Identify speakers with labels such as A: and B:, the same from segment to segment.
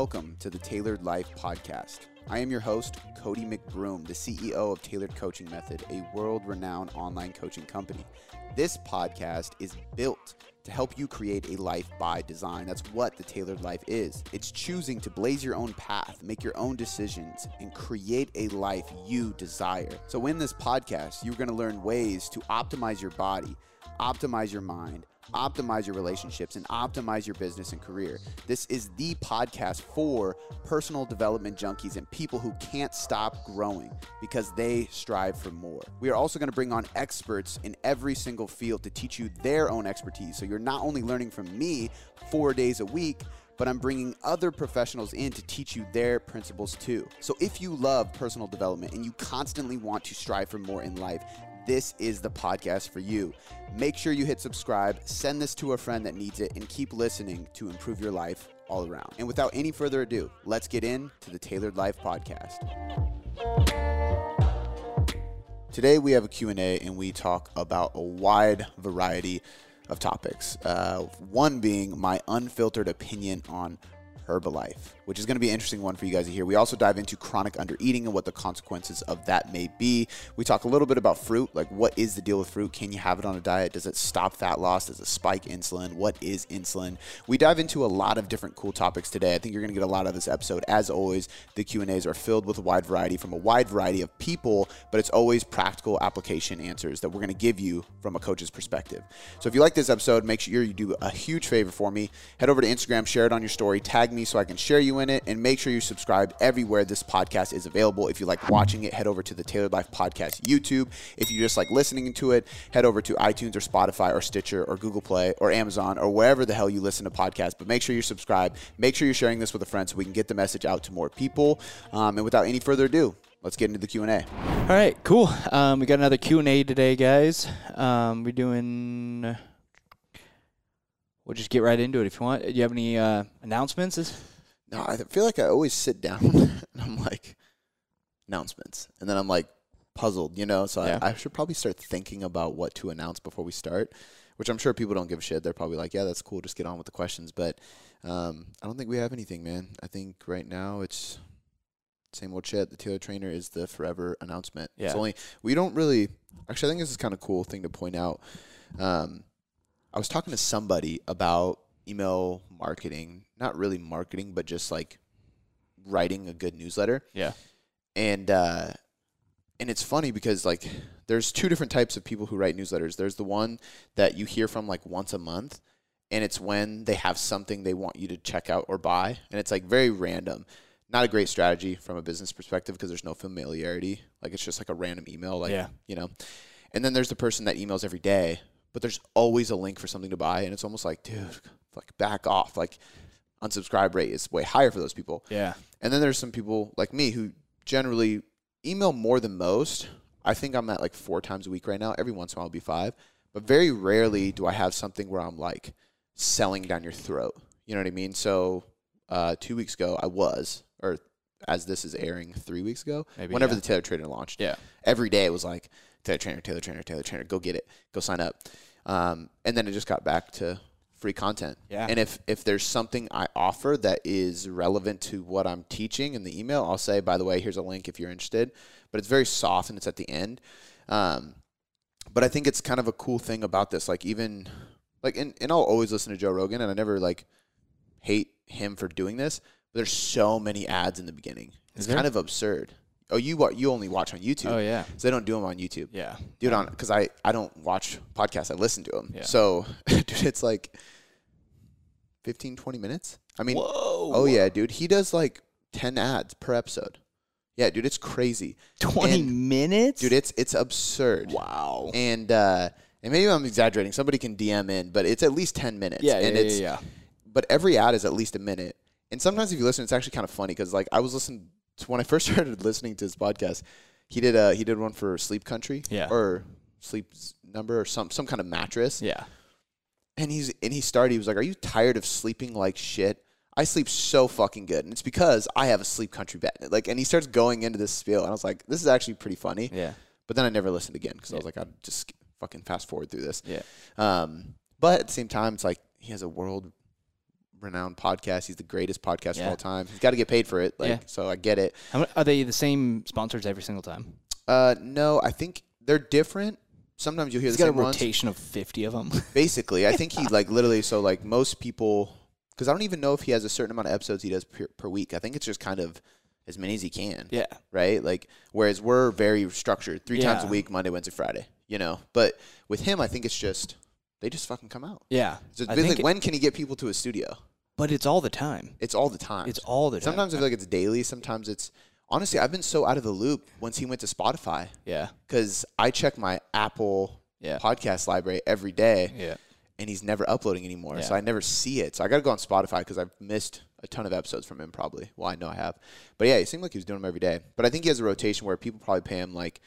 A: Welcome to the Tailored Life Podcast. I am your host, Cody McBroom, the CEO of Tailored Coaching Method, a world renowned online coaching company. This podcast is built to help you create a life by design. That's what the tailored life is. It's choosing to blaze your own path, make your own decisions, and create a life you desire. So, in this podcast, you're going to learn ways to optimize your body, optimize your mind optimize your relationships and optimize your business and career. This is the podcast for personal development junkies and people who can't stop growing because they strive for more. We are also going to bring on experts in every single field to teach you their own expertise. So you're not only learning from me four days a week, but I'm bringing other professionals in to teach you their principles too. So if you love personal development and you constantly want to strive for more in life, this is the podcast for you. Make sure you hit subscribe, send this to a friend that needs it, and keep listening to improve your life all around. And without any further ado, let's get into the Tailored Life podcast. Today we have a Q&A and we talk about a wide variety of topics. Uh, one being my unfiltered opinion on Herbalife, which is going to be an interesting one for you guys to hear. We also dive into chronic undereating and what the consequences of that may be. We talk a little bit about fruit, like what is the deal with fruit? Can you have it on a diet? Does it stop fat loss? Does it spike insulin? What is insulin? We dive into a lot of different cool topics today. I think you're going to get a lot of this episode. As always, the Q&As are filled with a wide variety from a wide variety of people, but it's always practical application answers that we're going to give you from a coach's perspective. So if you like this episode, make sure you do a huge favor for me. Head over to Instagram, share it on your story, tag me so I can share you in it. And make sure you subscribe everywhere this podcast is available. If you like watching it, head over to the Tailored Life Podcast YouTube. If you just like listening to it, head over to iTunes or Spotify or Stitcher or Google Play or Amazon or wherever the hell you listen to podcasts. But make sure you subscribe. Make sure you're sharing this with a friend so we can get the message out to more people. Um, and without any further ado, let's get into the Q&A.
B: All right, cool. Um, we got another Q&A today, guys. Um, we're doing we'll just get right into it if you want. Do you have any uh, announcements?
A: No, I feel like I always sit down and I'm like, announcements. And then I'm like puzzled, you know? So yeah. I, I, should probably start thinking about what to announce before we start, which I'm sure people don't give a shit. They're probably like, yeah, that's cool. Just get on with the questions. But um, I don't think we have anything, man. I think right now it's same old shit. The Taylor Trainer is the forever announcement. Yeah. It's only, we don't really, actually, I think this is kind of cool thing to point out. Um, I was talking to somebody about email marketing, not really marketing, but just like writing a good newsletter.
B: Yeah.
A: And uh and it's funny because like there's two different types of people who write newsletters. There's the one that you hear from like once a month and it's when they have something they want you to check out or buy and it's like very random. Not a great strategy from a business perspective because there's no familiarity. Like it's just like a random email like, yeah. you know. And then there's the person that emails every day but there's always a link for something to buy, and it's almost like, dude, like back off. Like unsubscribe rate is way higher for those people.
B: Yeah.
A: And then there's some people like me who generally email more than most. I think I'm at like four times a week right now. Every once in a while, I'll be five, but very rarely do I have something where I'm like selling down your throat. You know what I mean? So uh, two weeks ago, I was, or as this is airing, three weeks ago, Maybe, whenever yeah. the Taylor Trainer launched.
B: Yeah.
A: Every day it was like Taylor Trainer, Taylor Trainer, Taylor Trainer. Go get it. Go sign up. Um, and then it just got back to free content.
B: Yeah.
A: And if if there's something I offer that is relevant to what I'm teaching in the email, I'll say, by the way, here's a link if you're interested. But it's very soft and it's at the end. Um, but I think it's kind of a cool thing about this. Like even like and, and I'll always listen to Joe Rogan and I never like hate him for doing this. But there's so many ads in the beginning. It's kind of absurd. Oh, you you only watch on YouTube.
B: Oh yeah.
A: So they don't do them on YouTube.
B: Yeah.
A: Do it on because I I don't watch podcasts. I listen to them. Yeah. So dude, it's like 15, 20 minutes. I mean,
B: Whoa.
A: oh yeah, dude. He does like ten ads per episode. Yeah, dude, it's crazy.
B: Twenty and, minutes,
A: dude. It's it's absurd.
B: Wow.
A: And uh, and maybe I'm exaggerating. Somebody can DM in, but it's at least ten minutes.
B: Yeah,
A: and
B: yeah,
A: it's,
B: yeah, yeah.
A: But every ad is at least a minute. And sometimes if you listen, it's actually kind of funny because like I was listening to, when I first started listening to his podcast, he did a he did one for Sleep Country,
B: yeah,
A: or Sleep Number or some some kind of mattress,
B: yeah.
A: And he's and he started. He was like, "Are you tired of sleeping like shit?" I sleep so fucking good, and it's because I have a Sleep Country bed. Like, and he starts going into this spiel, and I was like, "This is actually pretty funny."
B: Yeah.
A: But then I never listened again because yeah. I was like, "I'd just fucking fast forward through this."
B: Yeah.
A: Um, but at the same time, it's like he has a world renowned podcast. He's the greatest podcast of all time. He's got to get paid for it. Like,
B: Yeah.
A: so I get it.
B: Many, are they the same sponsors every single time?
A: Uh, no, I think they're different. Sometimes you'll hear
B: He's
A: the
B: got a
A: ones.
B: rotation of fifty of them.
A: Basically, I think he like literally. So like most people, because I don't even know if he has a certain amount of episodes he does per, per week. I think it's just kind of as many as he can.
B: yeah,
A: right? Like whereas we're very structured, three times a week, Monday, Wednesday, Friday. You know, but with him, I think it's just they just fucking come out.
B: yeah.
A: So it's
B: I
A: been
B: think
A: like, when can he get people to his studio?
B: but it's all the time.
A: It's all the time.
B: It's all the time.
A: Sometimes I feel like it's daily. Sometimes it's honestly I've been so out of the loop once he went to Spotify
B: yeah,
A: because I check my Apple
B: Yeah.
A: podcast library every day
B: yeah,
A: and he's never uploading anymore. So I never see it. So I got to go on Spotify because I've missed a ton of episodes from him probably. Well, I know I have. But yeah, it seemed like he was doing them every day. But I think he has a rotation where people probably pay him like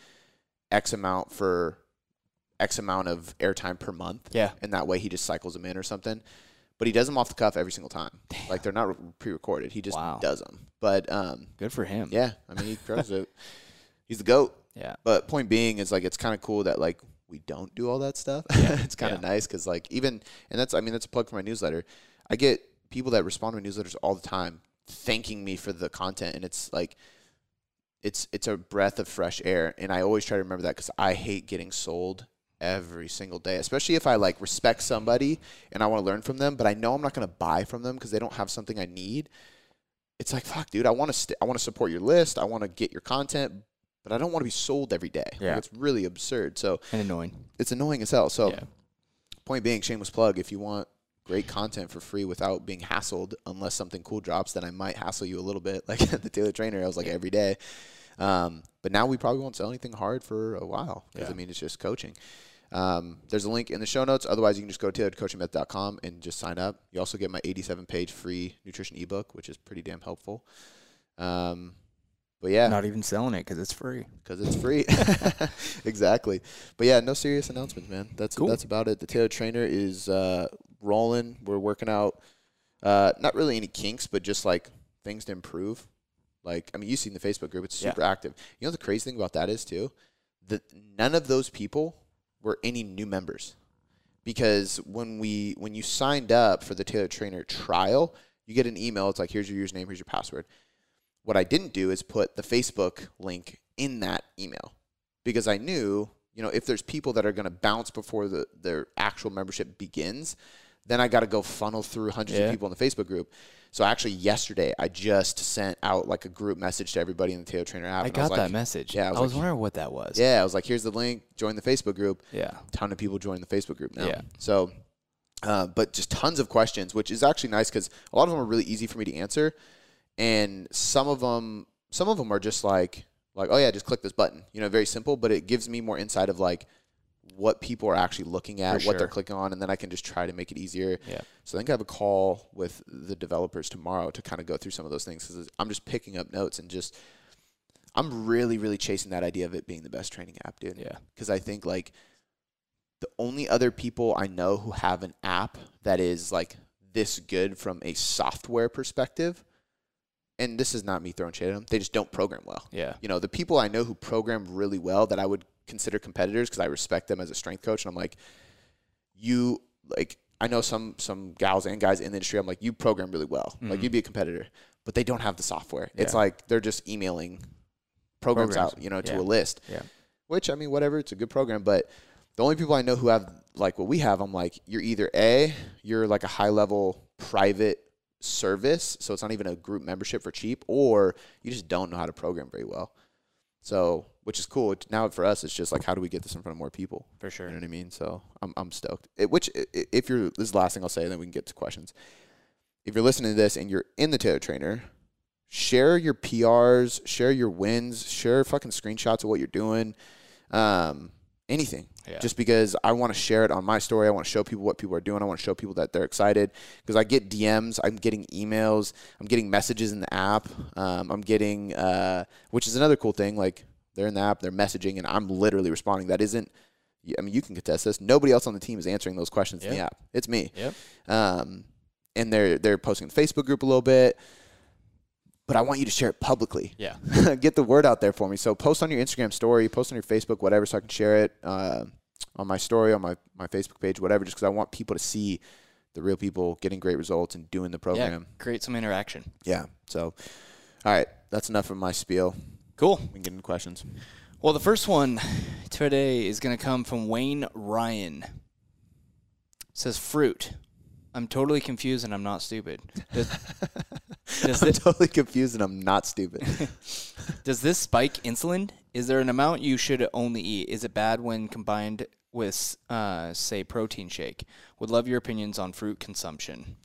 A: X amount for X amount of airtime per month.
B: yeah.
A: And that way he just cycles them in or something. But he does them off the cuff every single time. Like they're not pre-recorded. He just
B: Wow.
A: does them. But um,
B: Good for him.
A: yeah, I mean he throws it. He's the goat.
B: yeah,
A: But point being is like it's kind of cool that like we don't do all that stuff. Yeah. it's kind of
B: Yeah.
A: nice because like even and that's I mean that's a plug for my newsletter. I get people that respond to my newsletters all the time thanking me for the content, and it's like it's it's a breath of fresh air. And I always try to remember that because I hate getting sold every single day, especially if I like respect somebody and I want to learn from them, but I know I'm not going to buy from them because they don't have something I need. It's like fuck, dude. I want to st- I want to support your list. I want to get your content, but I don't want to be sold every day. Like,
B: Yeah.
A: it's really absurd. So
B: and annoying.
A: it's annoying as hell. So
B: yeah,
A: point being, shameless plug. If you want great content for free without being hassled, unless something cool drops, then I might hassle you a little bit. Like the Taylor Trainer, I was like
B: Yeah.
A: every day. Um, but now we probably won't sell anything hard for a while because
B: Yeah.
A: I mean it's just coaching. Um, there's a link in the show notes. Otherwise, you can just go to tailoredcoachingmethod.com and just sign up. You also get my 87 page free nutrition ebook, which is pretty damn helpful. Um, but yeah,
B: not even selling it because it's free.
A: because it's free. exactly. But yeah, no serious announcements, man. That's
B: Cool.
A: that's about it. The Taylor Trainer is uh, rolling. We're working out. Uh, not really any kinks, but just like things to improve. Like I mean, you seen the Facebook group; it's
B: Yeah.
A: super active. You know the crazy thing about that is too, that none of those people were any new members, because when we when you signed up for the Taylor Trainer trial, you get an email. It's like here's your username, here's your password. What I didn't do is put the Facebook link in that email because I knew, you know, if there's people that are going to bounce before the their actual membership begins, then I got to go funnel through hundreds
B: Yeah.
A: of people in the Facebook group. So actually, yesterday I just sent out like a group message to everybody in the Taylor Trainer app.
B: I
A: was
B: got that
A: like-
B: message.
A: yeah, I
B: I
A: was
B: was,
A: like-
B: wondering what that was.
A: Yeah, I was like, here's the link. Join the Facebook group.
B: yeah,
A: ton of people join the Facebook group now.
B: Yeah.
A: So, uh, but just tons of questions, which is actually nice because a lot of them are really easy for me to answer, and some of them, some of them are just like, like, oh yeah, just click this button. You know, very simple, but it gives me more insight of like what people are actually looking at,
B: For
A: what they're clicking on, and then I can just try to make it easier.
B: Yeah.
A: So I think I have a call with the developers tomorrow to kind of go through some of those things because I'm just picking up notes and just. I'm really, really chasing that idea of it being the best training app, dude
B: yeah,
A: because I think like the only other people I know who have an app that is like this good from a software perspective, and this is not me throwing shade at them, they just don't program well.
B: yeah,
A: You know, the people I know who program really well that I would consider competitors because I respect them as a strength coach, and I'm like, you like I know some some gals and guys in the industry. I'm like, you program really well, like
B: Mhm.
A: you'd be a competitor, but they don't have the software. It's like they're just emailing programs,
B: Programs.
A: out, you know, to
B: Yeah.
A: a list.
B: Yeah.
A: Which I mean, whatever, it's a good program, but the only people I know who have like what we have, I'm like, you're either a, you're like a high level private service, so it's not even a group membership for cheap, or you just don't know how to program very well. So, which is cool. Now for us, it's just like, how do we get this in front of more people?
B: for sure.
A: You know what I mean? So I'm I'm stoked. It, which if you're this is the last thing I'll say, then we can get to questions. If you're listening to this and you're in the Taylor Trainer, share your PRs, share your wins, share fucking screenshots of what you're doing, um, anything.
B: Yeah.
A: Just because I want to share it on my story, I want to show people what people are doing. I want to show people that they're excited because I get DMs, I'm getting emails, I'm getting messages in the app, um, I'm getting, uh, which is another cool thing. Like they're in the app, they're messaging, and I'm literally responding. That isn't I mean, you can contest this. Nobody else on the team is answering those questions in the app. It's me.
B: Yep.
A: Um, and they're they're posting in the Facebook group a little bit. But I want you to share it publicly.
B: Yeah.
A: Get the word out there for me. So post on your Instagram story, post on your Facebook, whatever, so I can share it uh, on my story, on my, my Facebook page, whatever, just because I want people to see the real people getting great results and doing the
B: Yeah,
A: program.
B: create some interaction.
A: Yeah. So, all right, that's enough of my spiel.
B: Cool.
A: We can get into questions.
B: Well, the first one today is going to come from Wayne Ryan. It says fruit. I'm totally confused and I'm not stupid. Does, does,
A: I'm totally confused and I'm not stupid.
B: does this spike insulin? Is there an amount you should only eat? Is it bad when combined with, uh, say, protein shake? Would love your opinions on fruit consumption.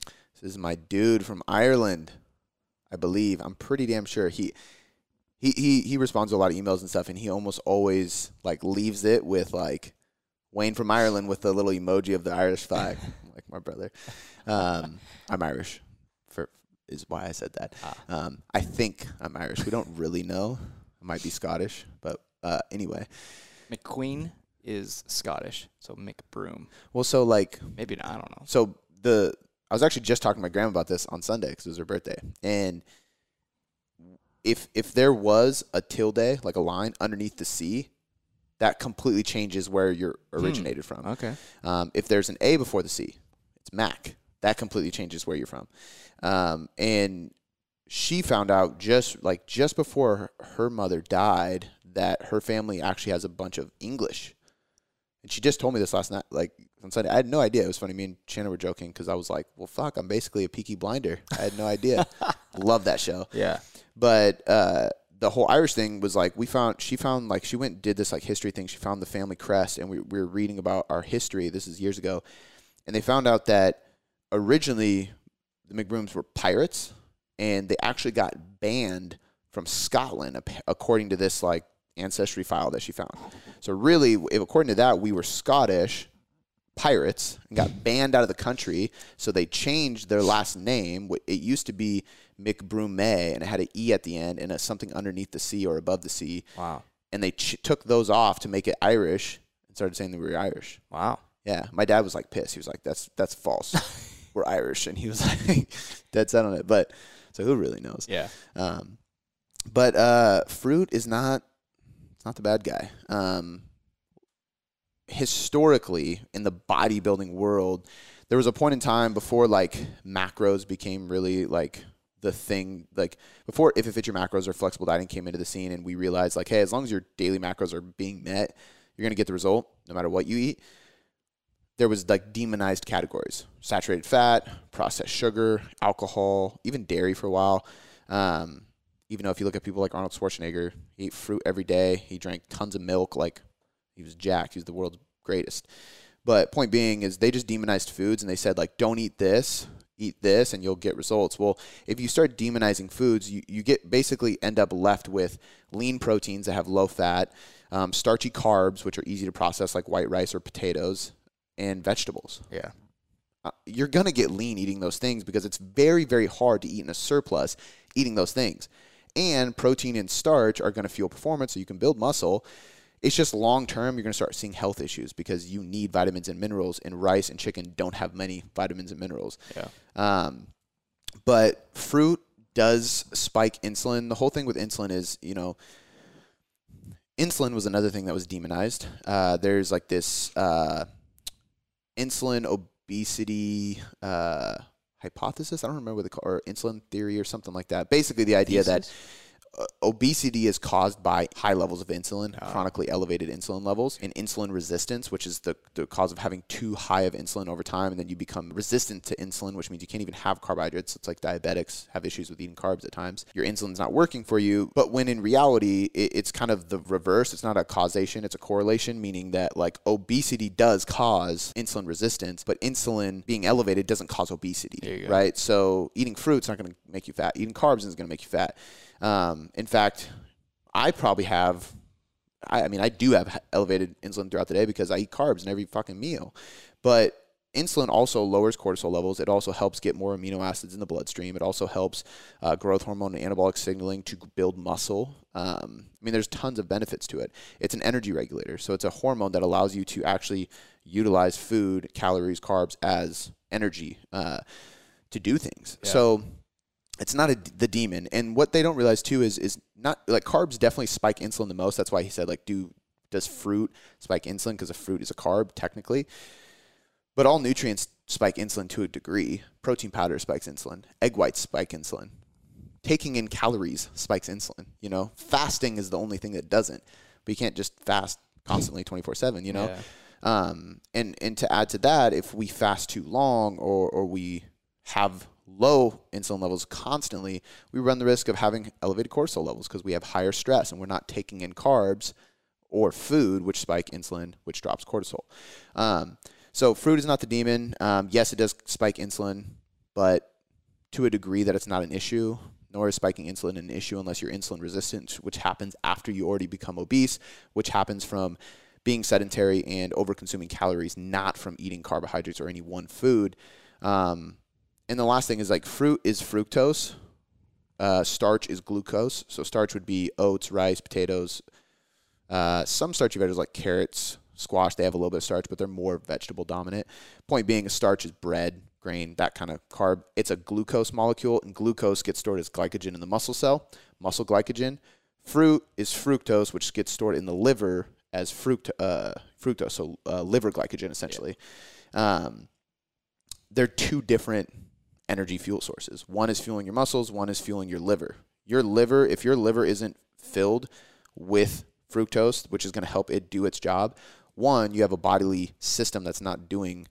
A: This is my dude from Ireland, I believe. I'm pretty damn sure he he he he responds to a lot of emails and stuff, and he almost always like leaves it with like Wayne from Ireland with the little emoji of the Irish flag, like my brother. Um, I'm Irish, for is why I said that. Um, I think I'm Irish. We don't really know. I might be Scottish, but uh, anyway.
B: McQueen is Scottish, so McBroom.
A: Well, so like
B: Maybe not. I don't know.
A: so the I was actually just talking to my grandma about this on Sunday because it was her birthday, and if if there was a tilde like a line underneath the C, that completely changes where you're originated from.
B: Okay.
A: Um, if there's an A before the C, it's Mac. That completely changes where you're from. Um, and she found out just like just before her, her mother died that her family actually has a bunch of English. And she just told me this last night, like on Sunday. I had no idea. It was funny. Me and Shannon were joking because I was like, "Well, fuck, I'm basically a Peaky Blinder." I had no idea. Love that show
B: Yeah.
A: But uh, the whole Irish thing was like we found she found like she went and did this like history thing. She found the family crest, and we, we were reading about our history. This is years ago, and they found out that originally the McBrooms were pirates, and they actually got banned from Scotland according to this like ancestry file that she found. So really, according to that, we were Scottish pirates and got banned out of the country. So they changed their last name. It used to be McBroome, and it had an E at the end and a something underneath the C or above the C.
B: Wow.
A: And they ch- took those off to make it Irish and started saying that we were Irish.
B: Wow.
A: Yeah, my dad was like pissed. He was like, "That's that's false. we're Irish," and he was like, "Dead set on it." But so who really knows?
B: Yeah.
A: Um, but uh, fruit is not it's not the bad guy. Um, historically, in the bodybuilding world, there was a point in time before like macros became really like the thing. Like before, if it fit your macros or flexible dieting came into the scene, and we realized like, hey, as long as your daily macros are being met, you're gonna get the result no matter what you eat. There was like demonized categories: saturated fat, processed sugar, alcohol, even dairy for a while. Um, even though if you look at people like Arnold Schwarzenegger, he ate fruit every day. He drank tons of milk. Like he was jacked. He was the world's greatest. But point being is they just demonized foods and they said like don't eat this, eat this, and you'll get results. Well, if you start demonizing foods, you, you get basically end up left with lean proteins that have low fat, um, starchy carbs which are easy to process like white rice or potatoes, and vegetables
B: Yeah.
A: uh, you're going to get lean eating those things because it's very, very hard to eat in a surplus eating those things. And protein and starch are going to fuel performance so you can build muscle. It's just long term, you're going to start seeing health issues because you need vitamins and minerals, and rice and chicken don't have many vitamins and minerals.
B: Yeah.
A: Um, but fruit does spike insulin. The whole thing with insulin is, you know, insulin was another thing that was demonized. Uh, there's like this uh, insulin obesity uh, hypothesis. I don't remember what they call or insulin theory or something like that. Basically, the idea that uh, obesity is caused by high levels of insulin, chronically elevated insulin levels, and insulin resistance, which is the, the cause of having too high of insulin over time. And then you become resistant to insulin, which means you can't even have carbohydrates. It's like diabetics have issues with eating carbs at times. Your insulin's not working for you. But when in reality, it, it's kind of the reverse. It's not a causation, it's a correlation, meaning that like obesity does cause insulin resistance, but insulin being elevated doesn't cause obesity,
B: There you go.
A: right? So eating fruit's not going to make you fat. Eating carbs is going to make you fat. Um, in fact, I probably have. I, I mean, I do have elevated insulin throughout the day because I eat carbs in every fucking meal. But insulin also lowers cortisol levels. It also helps get more amino acids in the bloodstream. It also helps uh, growth hormone and anabolic signaling to build muscle. Um, I mean, there's tons of benefits to it. It's an energy regulator, so it's a hormone that allows you to actually utilize food, calories, carbs as energy uh, to do things. So it's not a, the demon. And what they don't realize too is is not like carbs definitely spike insulin the most. That's why he said like do does fruit spike insulin because a fruit is a carb technically. But all nutrients spike insulin to a degree. Protein powder spikes insulin. Egg whites spike insulin. Taking in calories spikes insulin. You know, fasting is the only thing that doesn't. But you can't just fast constantly 24 7, you know?
B: Yeah.
A: Um, and, and to add to that, if we fast too long or, or we have low insulin levels constantly, we run the risk of having elevated cortisol levels because we have higher stress and we're not taking in carbs or food, which spike insulin, which drops cortisol. Um, so fruit is not the demon. Um, yes, it does spike insulin, but to a degree that it's not an issue. Nor is spiking insulin an issue unless you're insulin resistant, which happens after you already become obese, which happens from being sedentary and over consuming calories, not from eating carbohydrates or any one food. Um, and the last thing is like fruit is fructose, uh, starch is glucose. So starch would be oats, rice, potatoes. Uh, some starchy vegetables like carrots, squash, they have a little bit of starch, but they're more vegetable dominant. Point being, a starch is bread, grain, that kind of carb. It's a glucose molecule, and glucose gets stored as glycogen in the muscle cell, muscle glycogen. Fruit is fructose, which gets stored in the liver as fruct- uh, fructose, so uh, liver glycogen essentially. Um, they're two different energy fuel sources. One is fueling your muscles, one is fueling your liver. Your liver, if your liver isn't filled with fructose, which is going to help it do its job, one, you have a bodily system that's not doing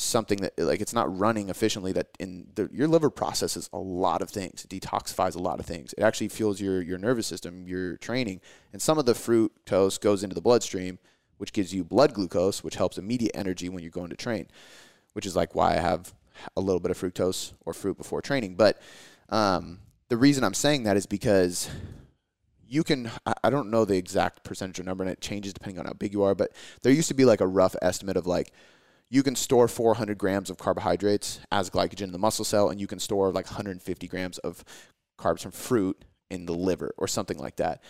A: something that like it's not running efficiently that in the, your liver processes a lot of things it detoxifies a lot of things it actually fuels your your nervous system your training and some of the fructose goes into the bloodstream which gives you blood glucose which helps immediate energy when you're going to train which is like why i have a little bit of fructose or fruit before training but um, the reason i'm saying that is because you can I- don't know the exact percentage or number and it changes depending on how big you are but there used to be like a rough estimate of like you can store 400 grams of carbohydrates as glycogen in the muscle cell, and you can store like 150 grams of carbs from fruit in the liver or something like that.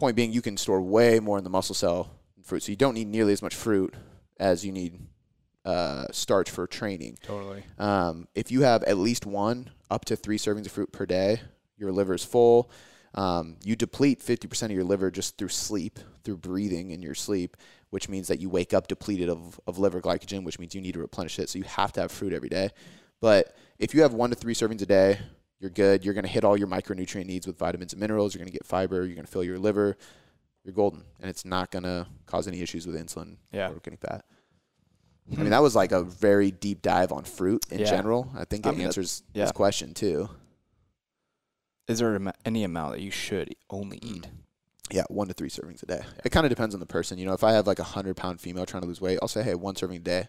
A: Point being, you can store way more in the muscle cell fruit, so you don't need nearly as much fruit as you need uh, starch for training.
B: Totally.
A: Um, if you have at least one up to three servings of fruit per day, your liver is full. Um, you deplete 50% of your liver just through sleep, through breathing in your sleep, which means that you wake up depleted of, of liver glycogen, which means you need to replenish it. So you have to have fruit every day. But if you have one to three servings a day, you're good. You're going to hit all your micronutrient needs with vitamins and minerals. You're going to get fiber. You're going to fill your liver. You're golden. And it's not going to cause any issues with insulin
B: Yeah.
A: or getting fat. I mean, that was like a very deep dive on fruit in
B: Yeah.
A: general. I think it
B: I mean, that-
A: answers
B: yeah.
A: this question too.
B: Is there am- any amount that you should only eat?
A: Yeah, one to three servings a day. It kind of depends on the person. You know, if I have like a hundred pound female trying to lose weight, I'll say, hey, one serving a day.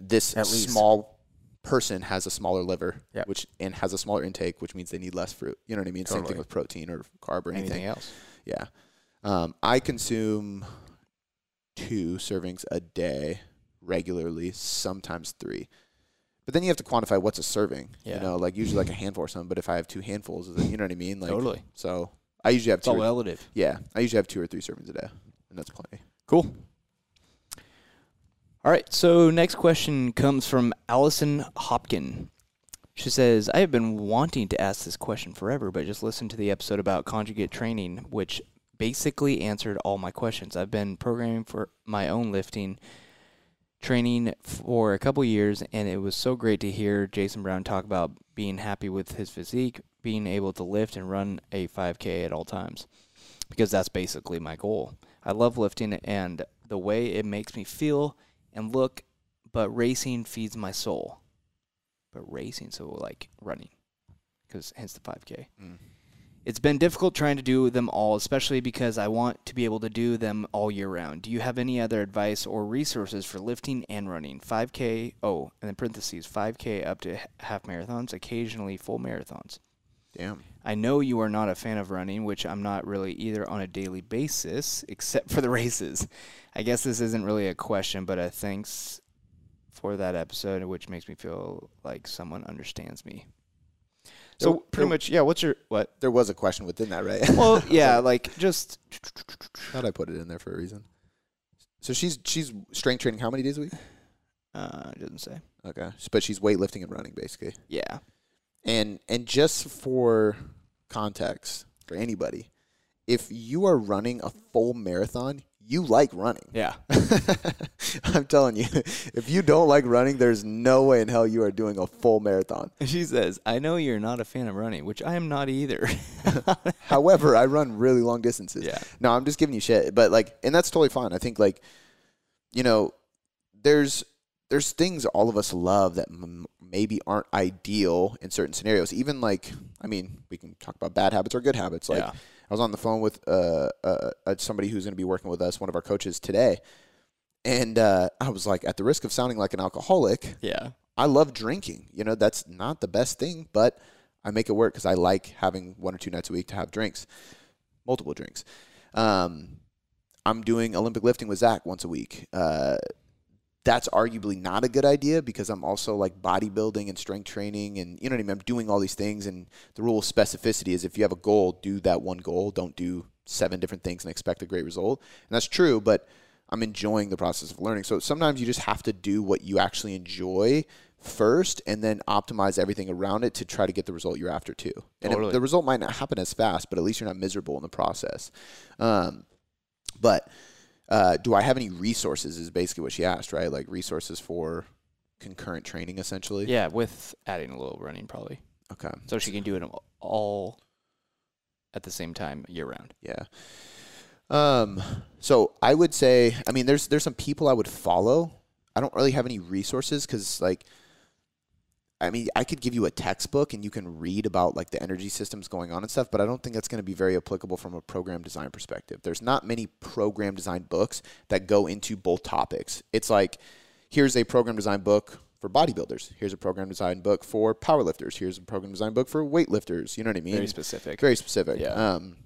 A: This
B: At least.
A: small person has a smaller liver, which and has a smaller intake, which means they need less fruit. You know what I mean? Same
B: Totally.
A: thing with protein or carb or anything.
B: Anything else?
A: Yeah. Um, I consume two servings a day regularly, sometimes three. But then you have to quantify what's a serving.
B: Yeah.
A: You know, like usually like a handful or something. But if I have two handfuls, you know what I mean? Like,
B: totally.
A: So I usually have
B: It's
A: two.
B: all
A: or-
B: relative.
A: yeah, I usually have two or three servings a day, and that's plenty.
B: Cool. All right. So next question comes from Allison Hopkin. She says, I have been wanting to ask this question forever, but just listened to the episode about conjugate training, which basically answered all my questions. I've been programming for my own lifting training for a couple years, and it was so great to hear Jason Brown talk about being happy with his physique, being able to lift and run a 5K at all times, because that's basically my goal. I love lifting and the way it makes me feel and look, but racing feeds my soul. But racing, so like running, because hence the 5K.
A: Mm.
B: It's been difficult trying to do them all, especially because I want to be able to do them all year round. Do you have any other advice or resources for lifting and running? 5K, oh, and then parentheses, 5K up to half marathons, occasionally full marathons.
A: Damn.
B: I know you are not a fan of running, which I'm not really either on a daily basis, except for the races. I guess this isn't really a question, but a thanks for that episode, which makes me feel like someone understands me. So
A: There-
B: pretty
A: there-
B: much, yeah. What's your what?
A: There was a question within that, right?
B: Well, yeah, like just
A: Thought I put it in there for a reason. So she's she's strength training how many days a week?
B: uh, doesn't say.
A: Okay, but she's weightlifting and running basically.
B: Yeah,
A: And and just for context for anybody, if you are running a full marathon, you like running.
B: Yeah.
A: I'm telling you, if you don't like running, there's no way in hell you are doing a full marathon.
B: She says, I know you're not a fan of running, which I am not either.
A: However, I run really long distances.
B: Yeah.
A: No, I'm just giving you shit. But like, and that's totally fine. I think like, you know, there's there's things all of us love that m- maybe aren't ideal in certain scenarios. Even like, I mean, we can talk about bad habits or good habits. Like,
B: Yeah.
A: I was on the phone with uh, uh, uh, somebody who's going to be working with us, one of our coaches today, and uh, I was like, at the risk of sounding like an alcoholic,
B: yeah.
A: I love drinking. You know, that's not the best thing, but I make it work because I like having one or two nights a week to have drinks, multiple drinks. Um, I'm doing Olympic lifting with Zach once a week. Uh, that's arguably not a good idea because I'm also like bodybuilding and strength training and you know what I mean. I'm doing all these things, and the rule of specificity is if you have a goal, do that one goal. Don't do seven different things and expect a great result. And that's true, but I'm enjoying the process of learning. So sometimes you just have to do what you actually enjoy first and then optimize everything around it to try to get the result you're after too. And it- the result might not happen as fast, but at least you're not miserable in the process. Um, but uh, do I have any resources? Is basically what she asked, right? Like resources for concurrent training, essentially.
B: Yeah, with adding a little running probably.
A: Okay.
B: So she can do it all at the same time year round.
A: Yeah. Um. So I would say, I mean, there's there's some people I would follow. I don't really have any resources because, like, I mean, I could give you a textbook and you can read about like the energy systems going on and stuff, but I don't think that's going to be very applicable from a program design perspective. There's not many program design books that go into both topics. It's like, here's a program design book for bodybuilders. Here's a program design book for powerlifters. Here's a program design book for weightlifters. You know what I mean?
B: Very specific.
A: very specific.
B: Yeah.
A: Um,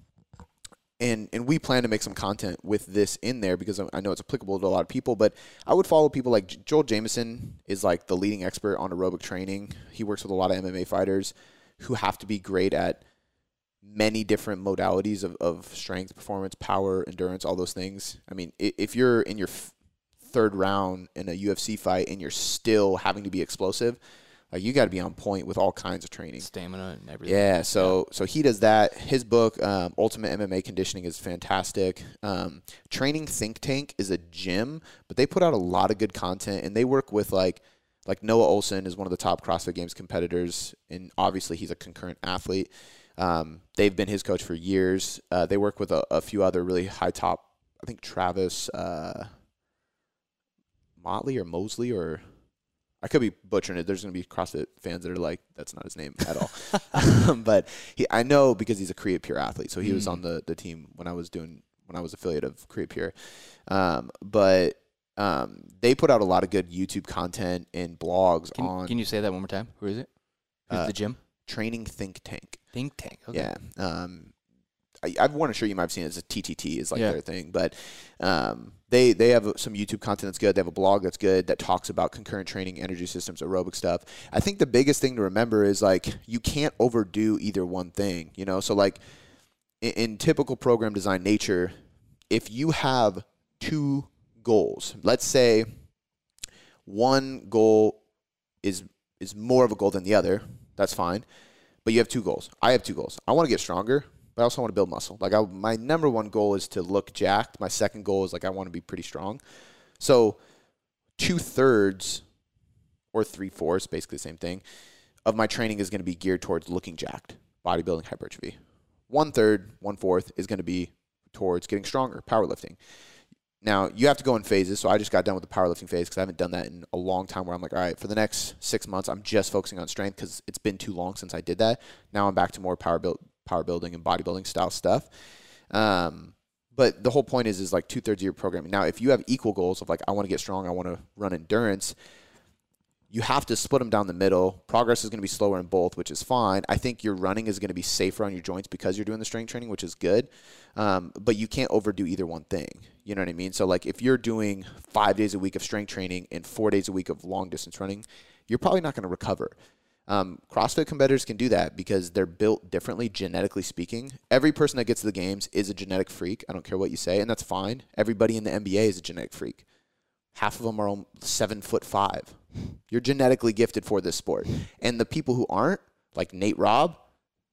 A: and and we plan to make some content with this in there because I know it's applicable to a lot of people. But I would follow people like Joel Jamieson is like the leading expert on aerobic training. He works with a lot of MMA fighters who have to be great at many different modalities of, of strength, performance, power, endurance, all those things. I mean, if you're in your third round in a UFC fight and you're still having to be explosive, like you got to be on point with all kinds of training.
B: Stamina and everything.
A: Yeah, so so he does that. His book, um, Ultimate MMA Conditioning, is fantastic. Um, Training Think Tank is a gym, but they put out a lot of good content, and they work with like like Noah Ohlsen is one of the top CrossFit Games competitors, and obviously he's a concurrent athlete. Um, they've been his coach for years. Uh, they work with a, a few other really high top. I think Travis uh, Motley or Mosley or I could be butchering it. There's going to be CrossFit fans that are like, that's not his name at all. but he, I know because he's a Create Pure athlete. So he was
B: Mm.
A: on the, the team when I was doing, when I was affiliate of Create Pure. Um, but um, they put out a lot of good YouTube content and blogs
B: Can,
A: on
B: can you say that one more time? Who is it? Who's
A: Uh,
B: the gym?
A: Training Think Tank.
B: Think tank. Okay.
A: Yeah. Um, I, I've worn a you might have seen. It's a TTT is like
B: Yeah.
A: their thing, but um, they they have some YouTube content that's good. They have a blog that's good that talks about concurrent training, energy systems, aerobic stuff. I think the biggest thing to remember is like you can't overdo either one thing. You know, so like in, in typical program design nature, if you have two goals, let's say one goal is is more of a goal than the other, that's fine. But you have two goals. I have two goals. I want to get stronger, but I also want to build muscle. Like I, my number one goal is to look jacked. My second goal is like I want to be pretty strong. So two thirds or three fourths, basically the same thing, of my training is going to be geared towards looking jacked, bodybuilding, hypertrophy. One third, one fourth is going to be towards getting stronger, powerlifting. Now you have to go in phases. So I just got done with the powerlifting phase because I haven't done that in a long time. Where I'm like, all right, for the next six months, I'm just focusing on strength because it's been too long since I did that. Now I'm back to more power build, power building and bodybuilding style stuff. Um, but the whole point is, is like two thirds of your programming. Now, if you have equal goals of like, I want to get strong, I want to run endurance, you have to split them down the middle. Progress is going to be slower in both, which is fine. I think your running is going to be safer on your joints because you're doing the strength training, which is good. Um, but you can't overdo either one thing. You know what I mean? So, like, if you're doing five days a week of strength training and four days a week of long distance running, you're probably not going to recover. Um, CrossFit competitors can do that because they're built differently, genetically speaking. Every person that gets to the games is a genetic freak. I don't care what you say, and that's fine. Everybody in the NBA is a genetic freak. Half of them are seven foot five. You're genetically gifted for this sport, and the people who aren't, like Nate Robb,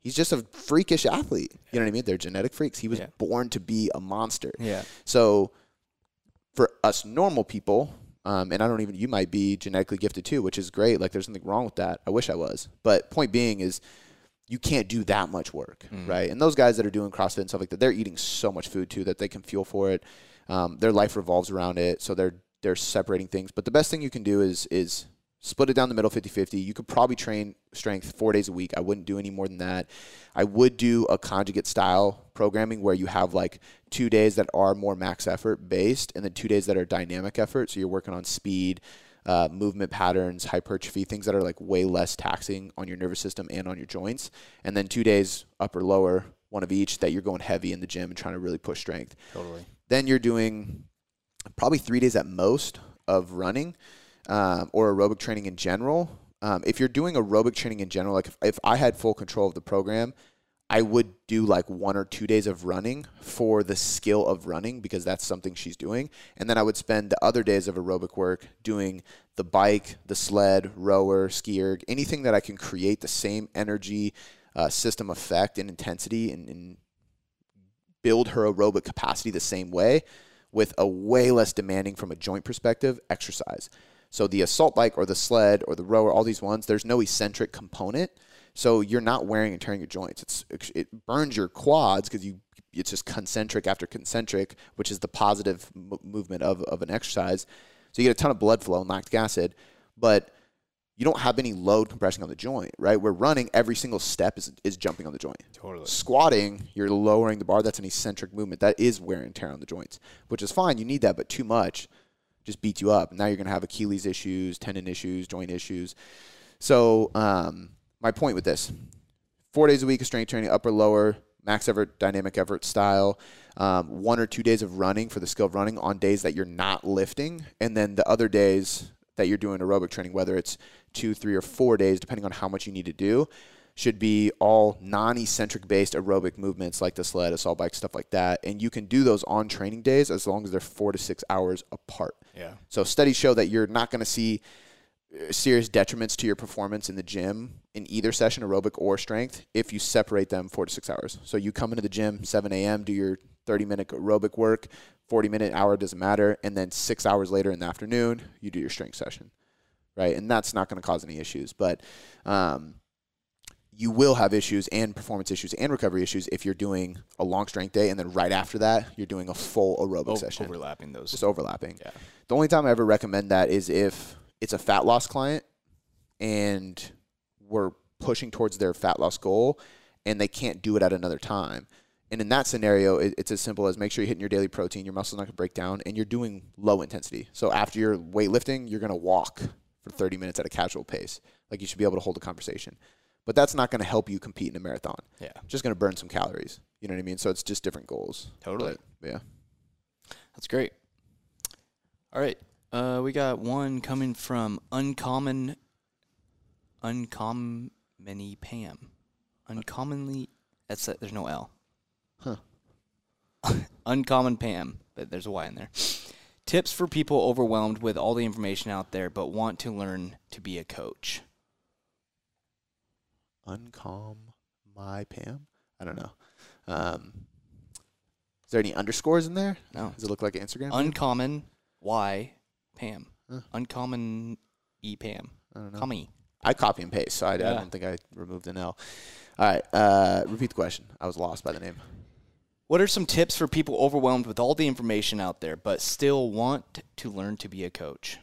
A: he's just a freakish athlete. You know what I mean? They're genetic freaks. He was
B: Yeah.
A: born to be a monster.
B: Yeah.
A: So for us normal people, um, and I don't even, you might be genetically gifted too, which is great. Like there's nothing wrong with that. I wish I was. But point being is you can't do that much work,
B: Mm.
A: right? And those guys that are doing CrossFit and stuff like that, they're eating so much food too that they can fuel for it. Um, their life revolves around it. So they're, they're separating things. But the best thing you can do is, is split it down the middle 50-50. You could probably train strength four days a week. I wouldn't do any more than that. I would do a conjugate style programming where you have like two days that are more max effort based and then two days that are dynamic effort. So you're working on speed, uh, movement patterns, hypertrophy, things that are like way less taxing on your nervous system and on your joints. And then two days upper lower, one of each that you're going heavy in the gym and trying to really push strength.
B: Totally.
A: Then you're doing probably three days at most of running um, or aerobic training in general. Um, if you're doing aerobic training in general, like if, if I had full control of the program, I would do like one or two days of running for the skill of running because that's something she's doing. And then I would spend the other days of aerobic work doing the bike, the sled, rower, skier, anything that I can create the same energy uh, system effect and intensity and, and build her aerobic capacity the same way with a way less demanding from a joint perspective exercise. So the assault bike or the sled or the rower, all these ones, there's no eccentric component. So you're not wearing and tearing your joints. It's it burns your quads because you it's just concentric after concentric, which is the positive m- movement of, of an exercise. So you get a ton of blood flow and lactic acid, but you don't have any load compressing on the joint, right? We're running every single step is, is jumping on the joint.
B: Totally.
A: Squatting, you're lowering the bar. That's an eccentric movement. That is wear and tear on the joints, which is fine. You need that, but too much just beats you up. Now you're going to have Achilles issues, tendon issues, joint issues. So, um, my point with this four days a week of strength training, upper, lower, max effort, dynamic effort style, um, one or two days of running for the skill of running on days that you're not lifting, and then the other days that you're doing aerobic training, whether it's two, three, or four days, depending on how much you need to do, should be all non-eccentric based aerobic movements like the sled, assault bike, stuff like that. And you can do those on training days as long as they're four to six hours apart.
B: Yeah.
A: So studies show that you're not going to see uh, serious detriments to your performance in the gym in either session, aerobic or strength, if you separate them four to six hours. So you come into the gym 7 a.m., do your 30 minute aerobic work, 40 minute hour doesn't matter, and then six hours later in the afternoon, you do your strength session, right? And that's not going to cause any issues, but um, you will have issues and performance issues and recovery issues if you're doing a long strength day and then right after that you're doing a full aerobic
B: O-
A: session
B: overlapping those.
A: just overlapping.
B: Yeah.
A: The only time I ever recommend that is if it's a fat loss client and we're pushing towards their fat loss goal and they can't do it at another time. And in that scenario, it, it's as simple as make sure you're hitting your daily protein, your muscle's not gonna break down, and you're doing low intensity. So after your weightlifting, you're gonna walk for 30 minutes at a casual pace. Like you should be able to hold a conversation. But that's not gonna help you compete in a marathon.
B: Yeah.
A: Just gonna burn some calories. You know what I mean? So it's just different goals.
B: Totally.
A: But, yeah.
B: That's great. All right. Uh, we got one coming from Uncommon Uncommon Pam. Uncommonly that's it, there's no L.
A: Huh.
B: Uncommon Pam, but there's a Y in there. Tips for people overwhelmed with all the information out there but want to learn to be a coach.
A: Uncalm my Pam. I don't know. Um, is there any underscores in there?
B: No.
A: Does it look like an Instagram?
B: Uncommon Y Pam.
A: Huh.
B: Uncommon E Pam.
A: I don't know.
B: Commie.
A: I copy and paste, so I, I don't think I removed an L. All right. Uh, repeat the question. I was lost by the name.
B: What are some tips for people overwhelmed with all the information out there but still want to learn to be a coach?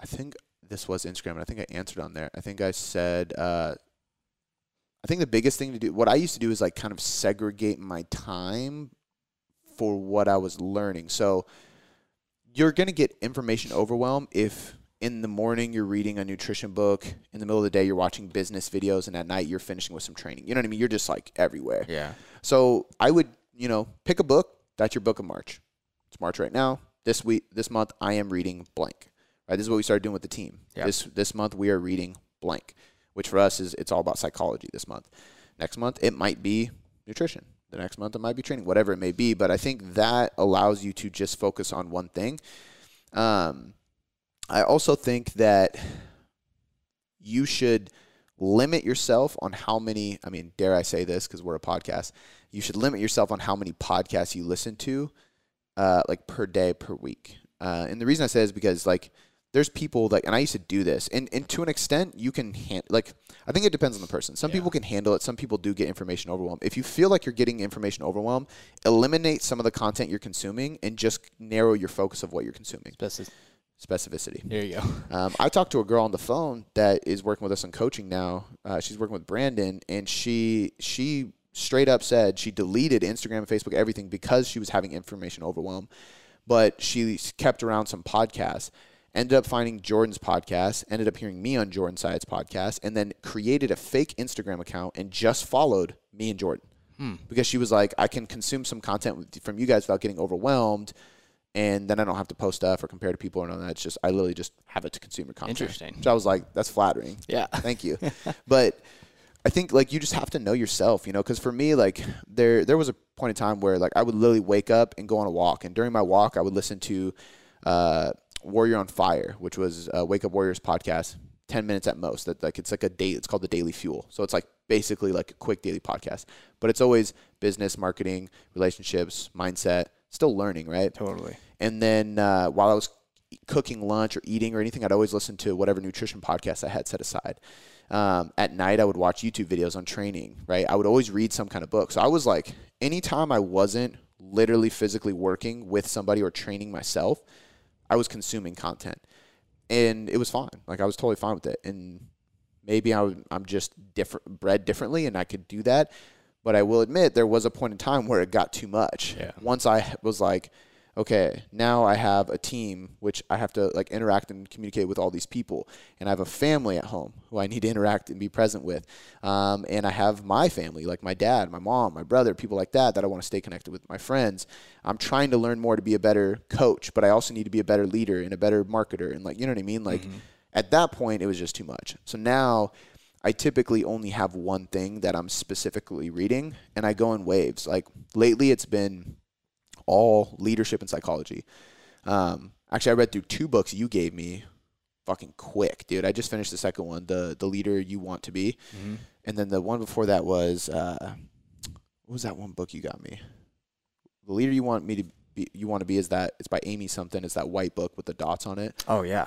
A: I think this was Instagram, and I think I answered on there. I think I said, uh, I think the biggest thing to do, what I used to do is like kind of segregate my time for what I was learning. So you're going to get information overwhelm if in the morning you're reading a nutrition book, in the middle of the day you're watching business videos, and at night you're finishing with some training. You know what I mean? You're just like everywhere.
B: Yeah.
A: So I would, you know, pick a book. That's your book of March. It's March right now. This week, this month, I am reading blank. Right. This is what we started doing with the team.
B: Yeah.
A: This this month we are reading blank, which for us is it's all about psychology. This month, next month it might be nutrition. The next month it might be training, whatever it may be. But I think that allows you to just focus on one thing. Um, I also think that you should limit yourself on how many, I mean, dare I say this because we're a podcast, you should limit yourself on how many podcasts you listen to, uh, like per day, per week. Uh, and the reason I say is because, like, there's people that, and I used to do this, and, and to an extent, you can hand like I think it depends on the person. Some
B: Yeah.
A: people can handle it. Some people do get information overwhelmed. If you feel like you're getting information overwhelmed, eliminate some of the content you're consuming and just narrow your focus of what you're consuming.
B: Speci-
A: Specificity.
B: There you go.
A: Um, I talked to a girl on the phone that is working with us on coaching now. Uh, she's working with Brandon, and she she straight up said she deleted Instagram and Facebook everything because she was having information overwhelm. But she kept around some podcasts. Ended up finding Jordan's podcast. Ended up hearing me on Jordan Syatt's podcast, and then created a fake Instagram account and just followed me and Jordan because she was like, I can consume some content with- from you guys without getting overwhelmed. And then I don't have to post stuff or compare to people or none of that. It's just I literally just have it to consume your content.
B: Interesting.
A: So I was like, that's flattering.
B: Yeah.
A: Thank you. but I think like you just have to know yourself, you know, because for me, like there there was a point in time where like I would literally wake up and go on a walk, and during my walk, I would listen to uh, Warrior on Fire, which was a Wake Up Warriors podcast, ten minutes at most. That like it's like a day. It's called the Daily Fuel. So it's like basically like a quick daily podcast, but it's always business, marketing, relationships, mindset. Still learning, right?
B: Totally.
A: And then uh, while I was cooking lunch or eating or anything, I'd always listen to whatever nutrition podcast I had set aside. Um, at night, I would watch YouTube videos on training, right? I would always read some kind of book. So I was like, anytime I wasn't literally physically working with somebody or training myself, I was consuming content. And it was fine. Like I was totally fine with it. And maybe I, would- I'm just different, bred differently and I could do that. But I will admit there was a point in time where it got too much.
B: Yeah.
A: Once I was like, okay, now I have a team which I have to like interact and communicate with all these people, and I have a family at home who I need to interact and be present with, um, and I have my family like my dad, my mom, my brother, people like that that I want to stay connected with, my friends. I'm trying to learn more to be a better coach, but I also need to be a better leader and a better marketer, and like you know what I mean, like. At that point, it was just too much. So now I typically only have one thing that I'm specifically reading, and I go in waves. Like lately, it's been all leadership and psychology. Um, actually, I read through two books you gave me, fucking quick, dude. I just finished the second one, the the leader you want to be,
B: Mm-hmm.
A: and then the one before that was uh, what was that one book you got me? The leader you want me to be, you want to be is that it's by Amy something. It's that white book with the dots on it.
B: Oh yeah.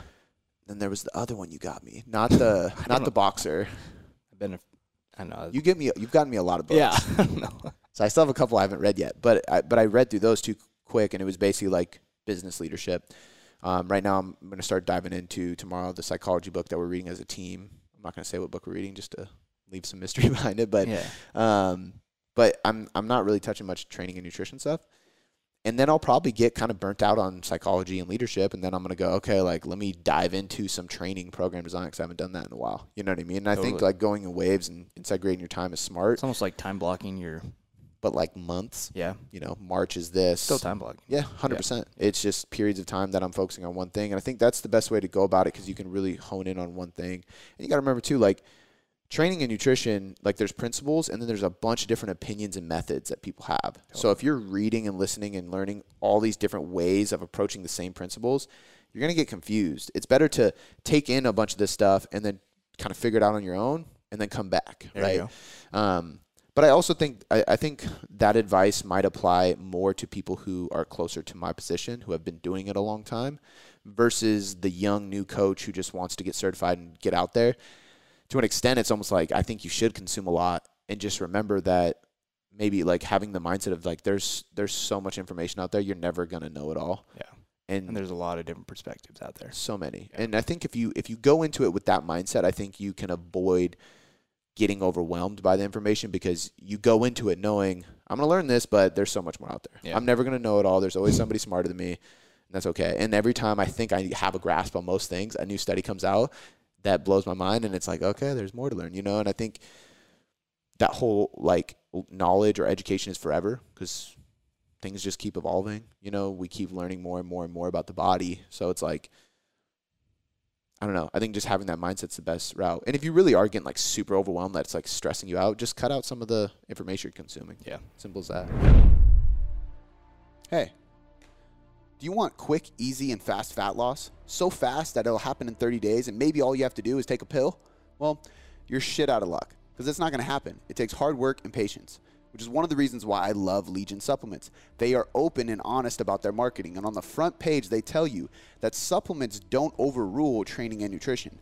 A: Then there was the other one you got me, not the not
B: know.
A: the boxer.
B: I've been. A, I know.
A: You give me you've gotten me a lot of books.
B: yeah. no.
A: So I still have a couple I haven't read yet, but I, but I read through those two quick, and it was basically like business leadership. Um, right now, I'm going to start diving into tomorrow the psychology book that we're reading as a team. I'm not going to say what book we're reading just to leave some mystery behind it, but
B: yeah.
A: um, but I'm I'm not really touching much training and nutrition stuff. And then I'll probably get kind of burnt out on psychology and leadership, and then I'm gonna go, okay, like let me dive into some training program design because I haven't done that in a while. You know what I mean? And I think like going in waves and integrating your time is smart,
B: It's almost like time blocking your.
A: But like months,
B: Yeah.
A: you know, March is this.
B: Still time blocking.
A: Yeah, hundred percent. It's just periods of time that I'm focusing on one thing, and I think that's the best way to go about it because you can really hone in on one thing. And you got to remember too, like training and nutrition, like there's principles, and then there's a bunch of different opinions and methods that people have. So if you're reading and listening and learning all these different ways of approaching the same principles, you're gonna get confused. It's better to take in a bunch of this stuff and then kind of figure it out on your own, and then come back,
B: There
A: right? Um, but I also think I, I think that advice might apply more to people who are closer to my position, who have been doing it a long time, versus the young new coach who just wants to get certified and get out there. To an extent, it's almost like I think you should consume a lot and just remember that maybe like having the mindset of like there's there's so much information out there, you're never gonna know it all.
B: Yeah.
A: And,
B: And there's a lot of different perspectives out there.
A: so many.
B: Yeah.
A: And I think if you if you go into it with that mindset, I think you can avoid getting overwhelmed by the information because you go into it knowing I'm going to learn this, but there's so much more out there.
B: Yeah.
A: I'm never going to know it all. There's always somebody smarter than me, and that's okay. And every time I think I have a grasp on most things, a new study comes out that blows my mind and it's like, okay, there's more to learn, you know? And I think that whole like knowledge or education is forever because things just keep evolving. You know, we keep learning more and more and more about the body. So it's like, I don't know. I think just having that mindset's the best route. And if you really are getting like super overwhelmed, that's like stressing you out, just cut out some of the information you're consuming.
B: Yeah.
A: Simple as that. Hey, do you want quick, easy, and fast fat loss? So fast that it'll happen in 30 days, and maybe all you have to do is take a pill? Well, you're shit out of luck because it's not going to happen. It takes hard work and patience, which is one of the reasons why I love Legion supplements. They are open and honest about their marketing, and on the front page, they tell you that supplements don't overrule training and nutrition,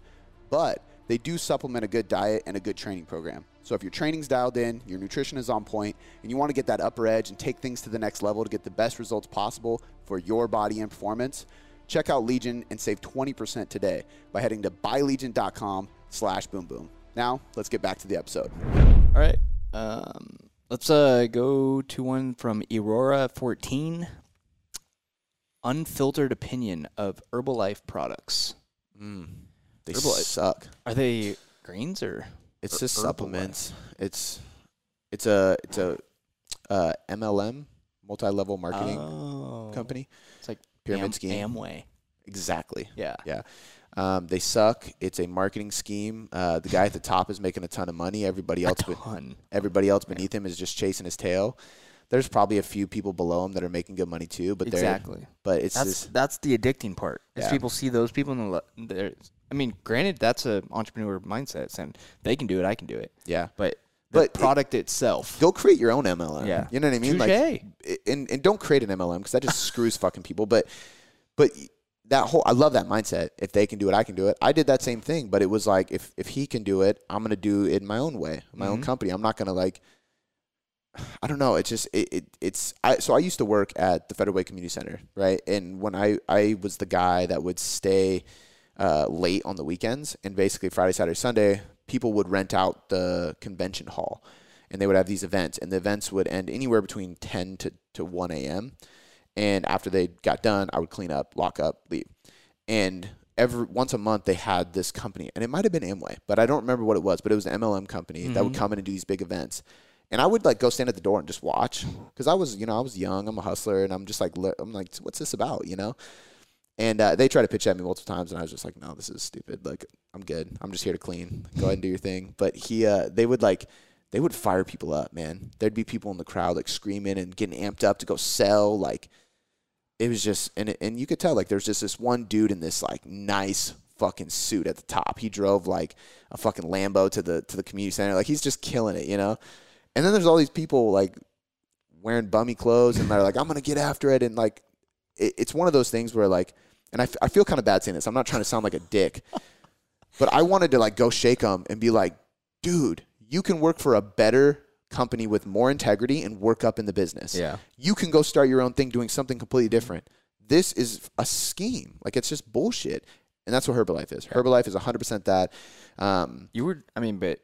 A: but they do supplement a good diet and a good training program. So if your training's dialed in, your nutrition is on point, and you want to get that upper edge and take things to the next level to get the best results possible for your body and performance, check out Legion and save 20% today by heading to buylegion.com slash boom boom. Now, let's get back to the episode.
B: All right. Um, let's uh, go to one from Aurora14. Unfiltered opinion of Herbalife products.
A: They
B: Herbalife.
A: suck.
B: Are they greens or?
A: It's
B: Her-
A: just
B: Herbalife.
A: supplements. It's it's a it's a uh, MLM multi-level marketing
B: Oh.
A: company.
B: It's like
A: Pyramid
B: Am-
A: scheme.
B: Amway.
A: Exactly.
B: Yeah.
A: Yeah. Um, they suck. It's a marketing scheme. Uh, the guy at the top is making a ton of money. Everybody else, be- everybody else beneath him is just chasing his tail. There's probably a few people below him that are making good money too, but they're
B: Exactly.
A: but it's
B: That's
A: just
B: that's the addicting part. Is
A: Yeah.
B: people see those people and they're. I mean, granted, that's a entrepreneur mindset, saying they can do it, I can do it.
A: yeah.
B: But the
A: But it-
B: product itself.
A: Go create your own MLM.
B: Yeah.
A: You know what I mean? Like,
B: Touche.
A: i- and and don't create an MLM because that just screws fucking people. But but that whole I love that mindset. If they can do it, I can do it. I did that same thing, but it was like if if he can do it, I'm gonna do it in my own way, my own
B: Mhm.
A: company. I'm not gonna like. I don't know. It's just it, it it's I so I used to work at the Federal Way Community Center, right? And when I I was the guy that would stay uh, late on the weekends, and basically Friday, Saturday, Sunday, people would rent out the convention hall, and they would have these events, and the events would end anywhere between 10 to, to 1 a.m. And after they got done, I would clean up, lock up, leave. And every once a month, they had this company, and it might have been Amway, but I don't remember what it was. But it was an MLM company that would come in and do these big events. And I would like go stand at the door and just watch because I was, you know, I was young. I'm a hustler, and I'm just like, I'm like, what's this about, you know? And uh, they tried to pitch at me multiple times, and I was just like, no, this is stupid. Like, I'm good. I'm just here to clean. Go ahead and do your thing. But he, uh, they would like, they would fire people up, man. There'd be people in the crowd like screaming and getting amped up to go sell. Like, it was just, and and you could tell like there's just this one dude in this like nice fucking suit at the top. He drove like a fucking Lambo to the to the community center. Like he's just killing it, you know. And then there's all these people like wearing bummy clothes, and they're like, I'm gonna get after it, and like, it, it's one of those things where like, and I, f- I feel kind of bad saying this. I'm not trying to sound like a dick, but I wanted to like go shake him and be like, dude, you can work for a better company with more integrity and work up in the business.
B: Yeah.
A: You can go start your own thing doing something completely different. This is a scheme. Like it's just bullshit. And that's what Herbalife is. Herbalife is 100% that. Um,
B: You were, I mean, but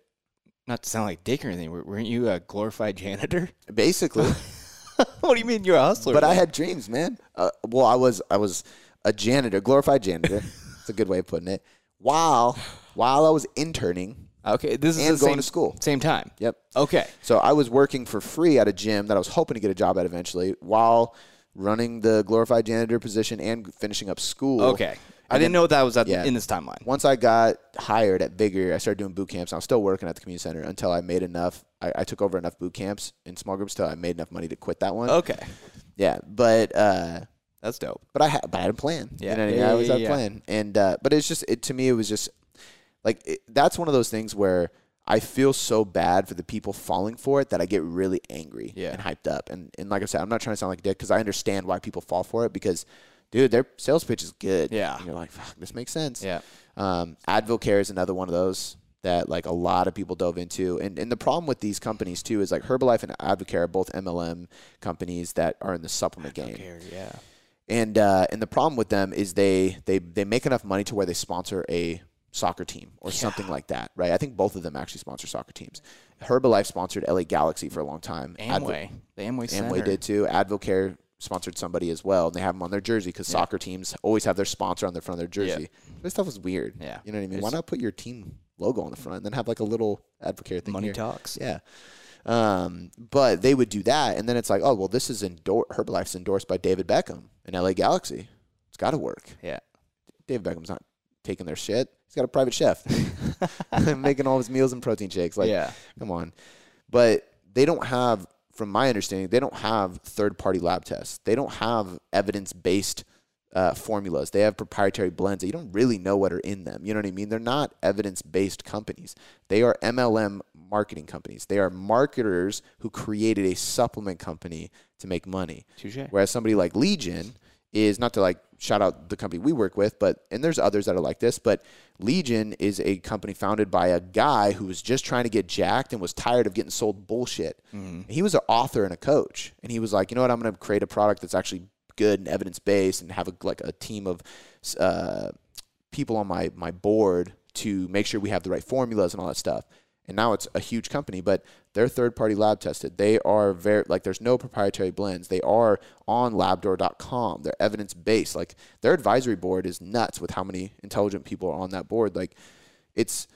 B: not to sound like dick or anything. Weren't you a glorified janitor?
A: basically,
B: what do you mean you're a hustler?
A: but I had dreams, man. Uh, well, I was I was a janitor, glorified janitor. It's a good way of putting it. While while I was interning
B: okay. This is
A: and
B: the
A: going
B: same,
A: to school.
B: Same time.
A: Yep.
B: Okay.
A: So I was working for free at a gym that I was hoping to get a job at eventually, while running the glorified janitor position and finishing up school.
B: Okay. I
A: And
B: didn't
A: then-
B: know that was at,
A: yeah.
B: in this timeline.
A: Once I got hired at Vigor, I started doing boot camps. I was still working at the community center until I made enough. I, I took over enough boot camps in small groups till I made enough money to quit that one.
B: Okay.
A: Yeah, but uh,
B: That's dope.
A: but I had but I had a plan.
B: Yeah.
A: you know.
B: Yeah,
A: I always
B: yeah,
A: had a plan, and uh, but it's just it to me. It was just like it, that's one of those things where I feel so bad for the people falling for it that I get really angry
B: Yeah.
A: and hyped up. And and like I said, I'm not trying to sound like a dick because I understand why people fall for it because. Dude, their sales pitch is good.
B: Yeah.
A: And you're like, fuck, this makes sense.
B: Yeah.
A: Um, Advocare is another one of those that like a lot of people dove into. And and the problem with these companies too is like Herbalife and Advocare are both MLM companies that are in the supplement game.
B: Yeah.
A: And uh, and the problem with them is they they they make enough money to where they sponsor a soccer team or something like that, right? I think both of them actually sponsor soccer teams. Herbalife sponsored LA Galaxy for a long time. Advo-
B: Amway. the Amway Center.
A: Amway did too. Advocare sponsored somebody as well, and they have them on their jersey because soccer teams always have their sponsor on the front of their
B: Yeah.
A: jersey. This stuff was weird.
B: Yeah.
A: you know what I mean. Why not put your team logo on the front and then have like a little Advocare thing
B: Money
A: here?
B: talks.
A: Yeah. Um, but they would do that, and then it's like, oh well, this is endor- Herbalife's endorsed by David Beckham and LA Galaxy. It's got to work.
B: Yeah.
A: David Beckham's not taking their shit. He's got a private chef making all his meals and protein shakes. Like,
B: yeah.
A: come on. But they don't have, from my understanding, they don't have third party lab tests. They don't have evidence based uh, formulas. They have proprietary blends that you don't really know what are in them. You know what I mean? They're not evidence based companies. They are MLM marketing companies. They are marketers who created a supplement company to make money.
B: Touche.
A: Whereas somebody like Legion is not to like shout out the company we work with, but and there's others that are like this, but Legion is a company founded by a guy who was just trying to get jacked and was tired of getting sold bullshit.
B: Mm-hmm.
A: He was an author and a coach, and he was like, you know what, I'm going to create a product that's actually good and evidence based, and have a, like a team of uh, people on my my board to make sure we have the right formulas and all that stuff. And now it's a huge company, but they're third party lab tested. They are very like there's no proprietary blends. They are on labdoor.com. They're evidence based. Like their advisory board is nuts with how many intelligent people are on that board. Like it's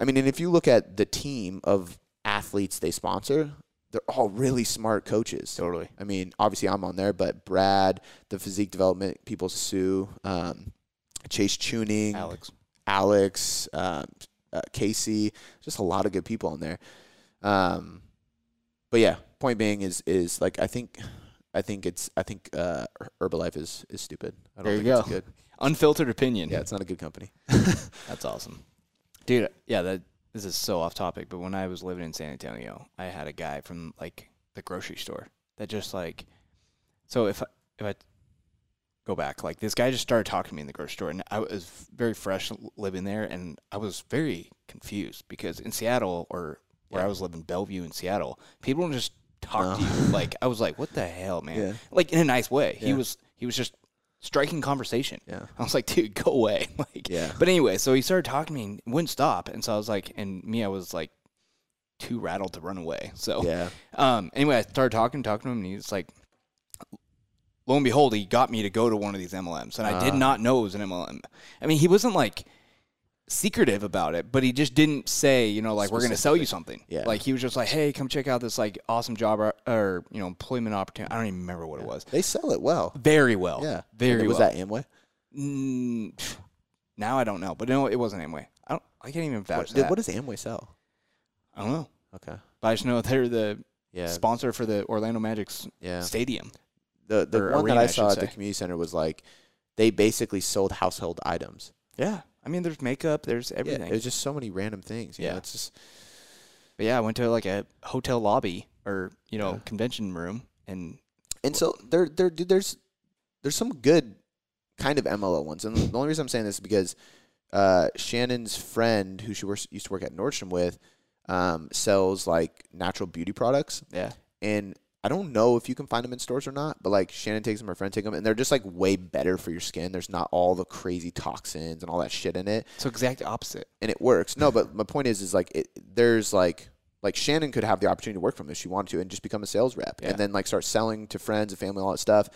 A: I mean, and if you look at the team of athletes they sponsor, they're all really smart coaches.
B: Totally.
A: I mean, obviously I'm on there, but Brad, the physique development people, Sue, um, Chase Tuning,
B: Alex.
A: Alex, um, uh, Casey, just a lot of good people on there. Um, but yeah, point being is is like I think I think it's I think uh, Herbalife is is stupid. I don't
B: There you
A: think it's
B: go.
A: good.
B: Unfiltered opinion.
A: Yeah, it's not a good company.
B: That's awesome. Dude, yeah, that this is so off topic, but when I was living in San Antonio, I had a guy from like the grocery store that just like so if I, if I go back, like this guy just started talking to me in the grocery store and I was very fresh living there and I was very confused because in Seattle or where
A: Yeah.
B: I was living Bellevue in Seattle, people don't just talk to you. Like I was like, What the hell, man?
A: Yeah.
B: Like in a nice way. He was he was just striking conversation.
A: Yeah.
B: I was like, dude, go away. Like,
A: Yeah.
B: But anyway, so he started talking to me and wouldn't stop, and so I was like, and me, I was like, too rattled to run away. So,
A: Yeah.
B: um, anyway, I started talking, talking to him, and he's like, lo and behold, he got me to go to one of these MLMs, and I did
A: Ah.
B: not know it was an MLM. I mean, he wasn't like secretive about it, but he just didn't say, you know, like we're going to sell you something.
A: Yeah.
B: Like he was just like, hey, come check out this like awesome job or, or you know employment opportunity. I don't even remember what it was.
A: They sell it well.
B: Very well.
A: Yeah.
B: Very
A: was
B: well.
A: that Amway?
B: Mm, now I don't know, but no, it wasn't Amway. I don't. I can't even vouch
A: What,
B: that.
A: what does Amway sell?
B: I don't know,
A: Okay.
B: but I just know they're the
A: Yeah.
B: sponsor for the Orlando Magic's
A: Yeah.
B: stadium.
A: The the one that I
B: I
A: saw at the community center was like they basically sold household items.
B: Yeah, I mean, there's makeup, there's everything.
A: Yeah, there's just so many random things.
B: Yeah.
A: know, it's just
B: but yeah, I went to like a hotel lobby or you know
A: Yeah.
B: convention room, and
A: and so there there dude, there's there's some good kind of MLO ones, and the only reason I'm saying this is because uh, Shannon's friend, who she works, used to work at Nordstrom with, um, sells like natural beauty products,
B: yeah,
A: and I don't know if you can find them in stores or not, but like Shannon takes them, her friend take them, and they're just like way better for your skin. There's not all the crazy toxins and all that shit in it.
B: so exact opposite.
A: and it works. No, but my point is, is like it, there's like like Shannon could have the opportunity to work from this if she wanted to, and just become a sales rep,
B: Yeah.
A: and then like start selling to friends and family, all that stuff.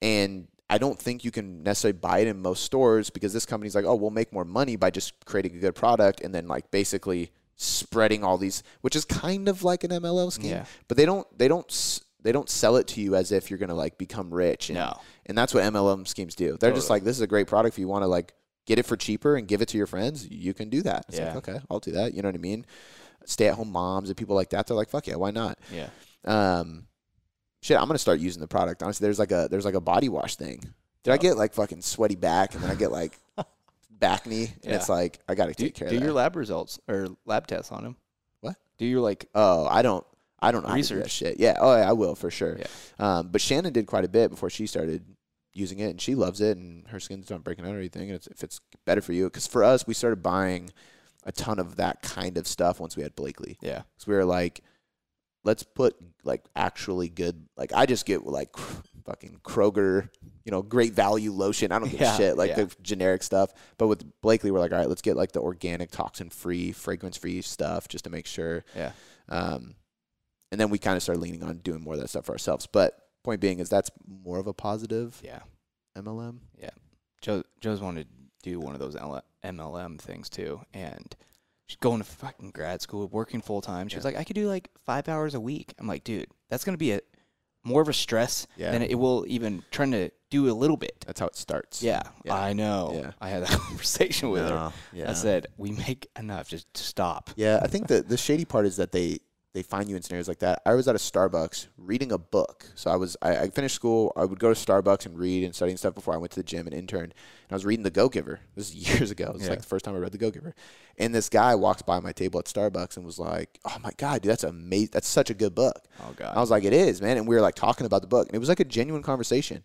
A: And I don't think you can necessarily buy it in most stores because this company's like, oh, we'll make more money by just creating a good product, and then like basically spreading all these, which is kind of like an MLM scheme.
B: Yeah.
A: But they don't they don't they don't sell it to you as if you're gonna like become rich. And,
B: No.
A: and that's what MLM schemes do. They're just like, this is a great product. If you want to like get it for cheaper and give it to your friends, you can do that. It's
B: Yeah.
A: like, okay, I'll do that. You know what I mean? Stay at home moms and people like that. They're like, fuck yeah, why not?
B: Yeah,
A: Um, shit, I'm gonna start using the product. Honestly, there's like a there's like a body wash thing. Did I
B: Oh.
A: get like fucking sweaty back and then I get like back knee and
B: Yeah.
A: it's like I gotta
B: do,
A: take care
B: do
A: of that.
B: Do your lab results or lab tests on him.
A: What?
B: Do your like
A: oh, I don't. I don't know to do that
B: Research.
A: shit. Yeah. Oh, yeah, I will for sure.
B: Yeah.
A: Um, but Shannon did quite a bit before she started using it, and she loves it, and her skin's not breaking out or anything. And it's, if it's better for you, because for us, we started buying a ton of that kind of stuff once we had Blakely.
B: yeah
A: Because we were like, let's put like actually good. Like I just get like fucking Kroger, you know, great value lotion. I don't give
B: Yeah,
A: a shit like
B: yeah.
A: the generic stuff. But with Blakely, we're like, all right, let's get like the organic, toxin free, fragrance free stuff just to make sure.
B: yeah
A: Um, and then we kind of started leaning on doing more of that stuff for ourselves. But point being is that's more of a positive
B: yeah.
A: MLM. Yeah.
B: Joe Joe's wanted to do one of those L- MLM things too, and she's going to fucking grad school, working full time. She was like, I could do like five hours a week. I'm like, dude, that's gonna be a more of a stress
A: Yeah.
B: than it will even trying to do a little bit.
A: That's how it starts.
B: Yeah,
A: Yeah.
B: I know.
A: Yeah.
B: I had that conversation with her.
A: Yeah.
B: I said, we make enough, just stop.
A: Yeah, I think the the shady part is that they they find you in scenarios like that. I was at a Starbucks reading a book. So I was I, I finished school. I would go to Starbucks and read and study and stuff before I went to the gym and interned. And I was reading The Go Giver. This is years ago. It's
B: Yeah.
A: like the first time I read The Go Giver. And this guy walks by my table at Starbucks and was like, "Oh my god, dude, that's amazing. That's such a good book."
B: Oh god.
A: I was like, "It is, man." And we were like talking about the book, and it was like a genuine conversation.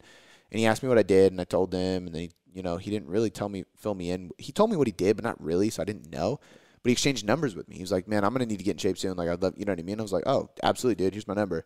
A: And he asked me what I did, and I told him, and then he, you know, he didn't really tell me, fill me in. He told me what he did, but not really, so I didn't know. But he exchanged numbers with me. He was like, "Man, I'm gonna need to get in shape soon. Like, I'd love, you know what I mean?" I was like, "Oh, absolutely, dude. Here's my number."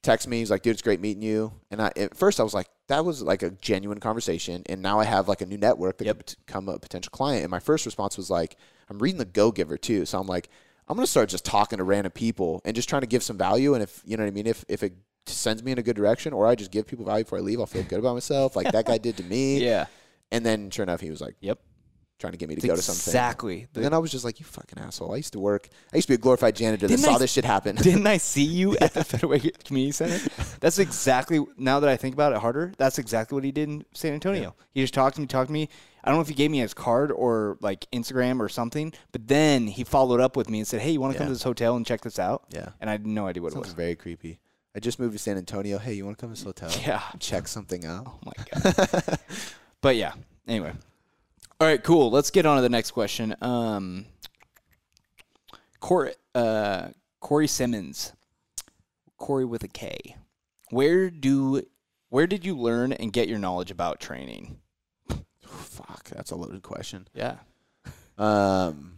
A: Text me. He's like, "Dude, it's great meeting you." And I, at first, I was like, "That was like a genuine conversation." And now I have like a new network that
B: Yep.
A: could become a potential client. And my first response was like, "I'm reading the Go Giver too," so I'm like, "I'm gonna start just talking to random people and just trying to give some value." And if you know what I mean, if if it sends me in a good direction, or I just give people value before I leave, I'll feel good about myself, like that guy did to me.
B: yeah.
A: And then, sure enough, he was like,
B: Yep.
A: trying to get me to
B: It's
A: go to something.
B: exactly.
A: And then I was just like, "You fucking asshole!" I used to work. I used to be a glorified janitor that saw
B: I-
A: this shit happen.
B: Didn't I see you at the Federal Community Center? That's exactly now that I think about it harder. That's exactly what he did in San Antonio. He just talked to me, talked to me. I don't know if he gave me his card or like Instagram or something, but then he followed up with me and said, "Hey, you want to come to this hotel and check this out?"
A: yeah,
B: And I had no idea what it was.
A: very creepy. I just moved to San Antonio. Hey, you want to come to this hotel?
B: Yeah.
A: Check something out.
B: Oh my god. but yeah. Anyway. All right. Cool. Let's get on to the next question. Um, Corey, uh, Corey Simmons, Corey with a K. Where do where did you learn and get your knowledge about training?
A: Fuck, that's a loaded question.
B: Yeah.
A: Um,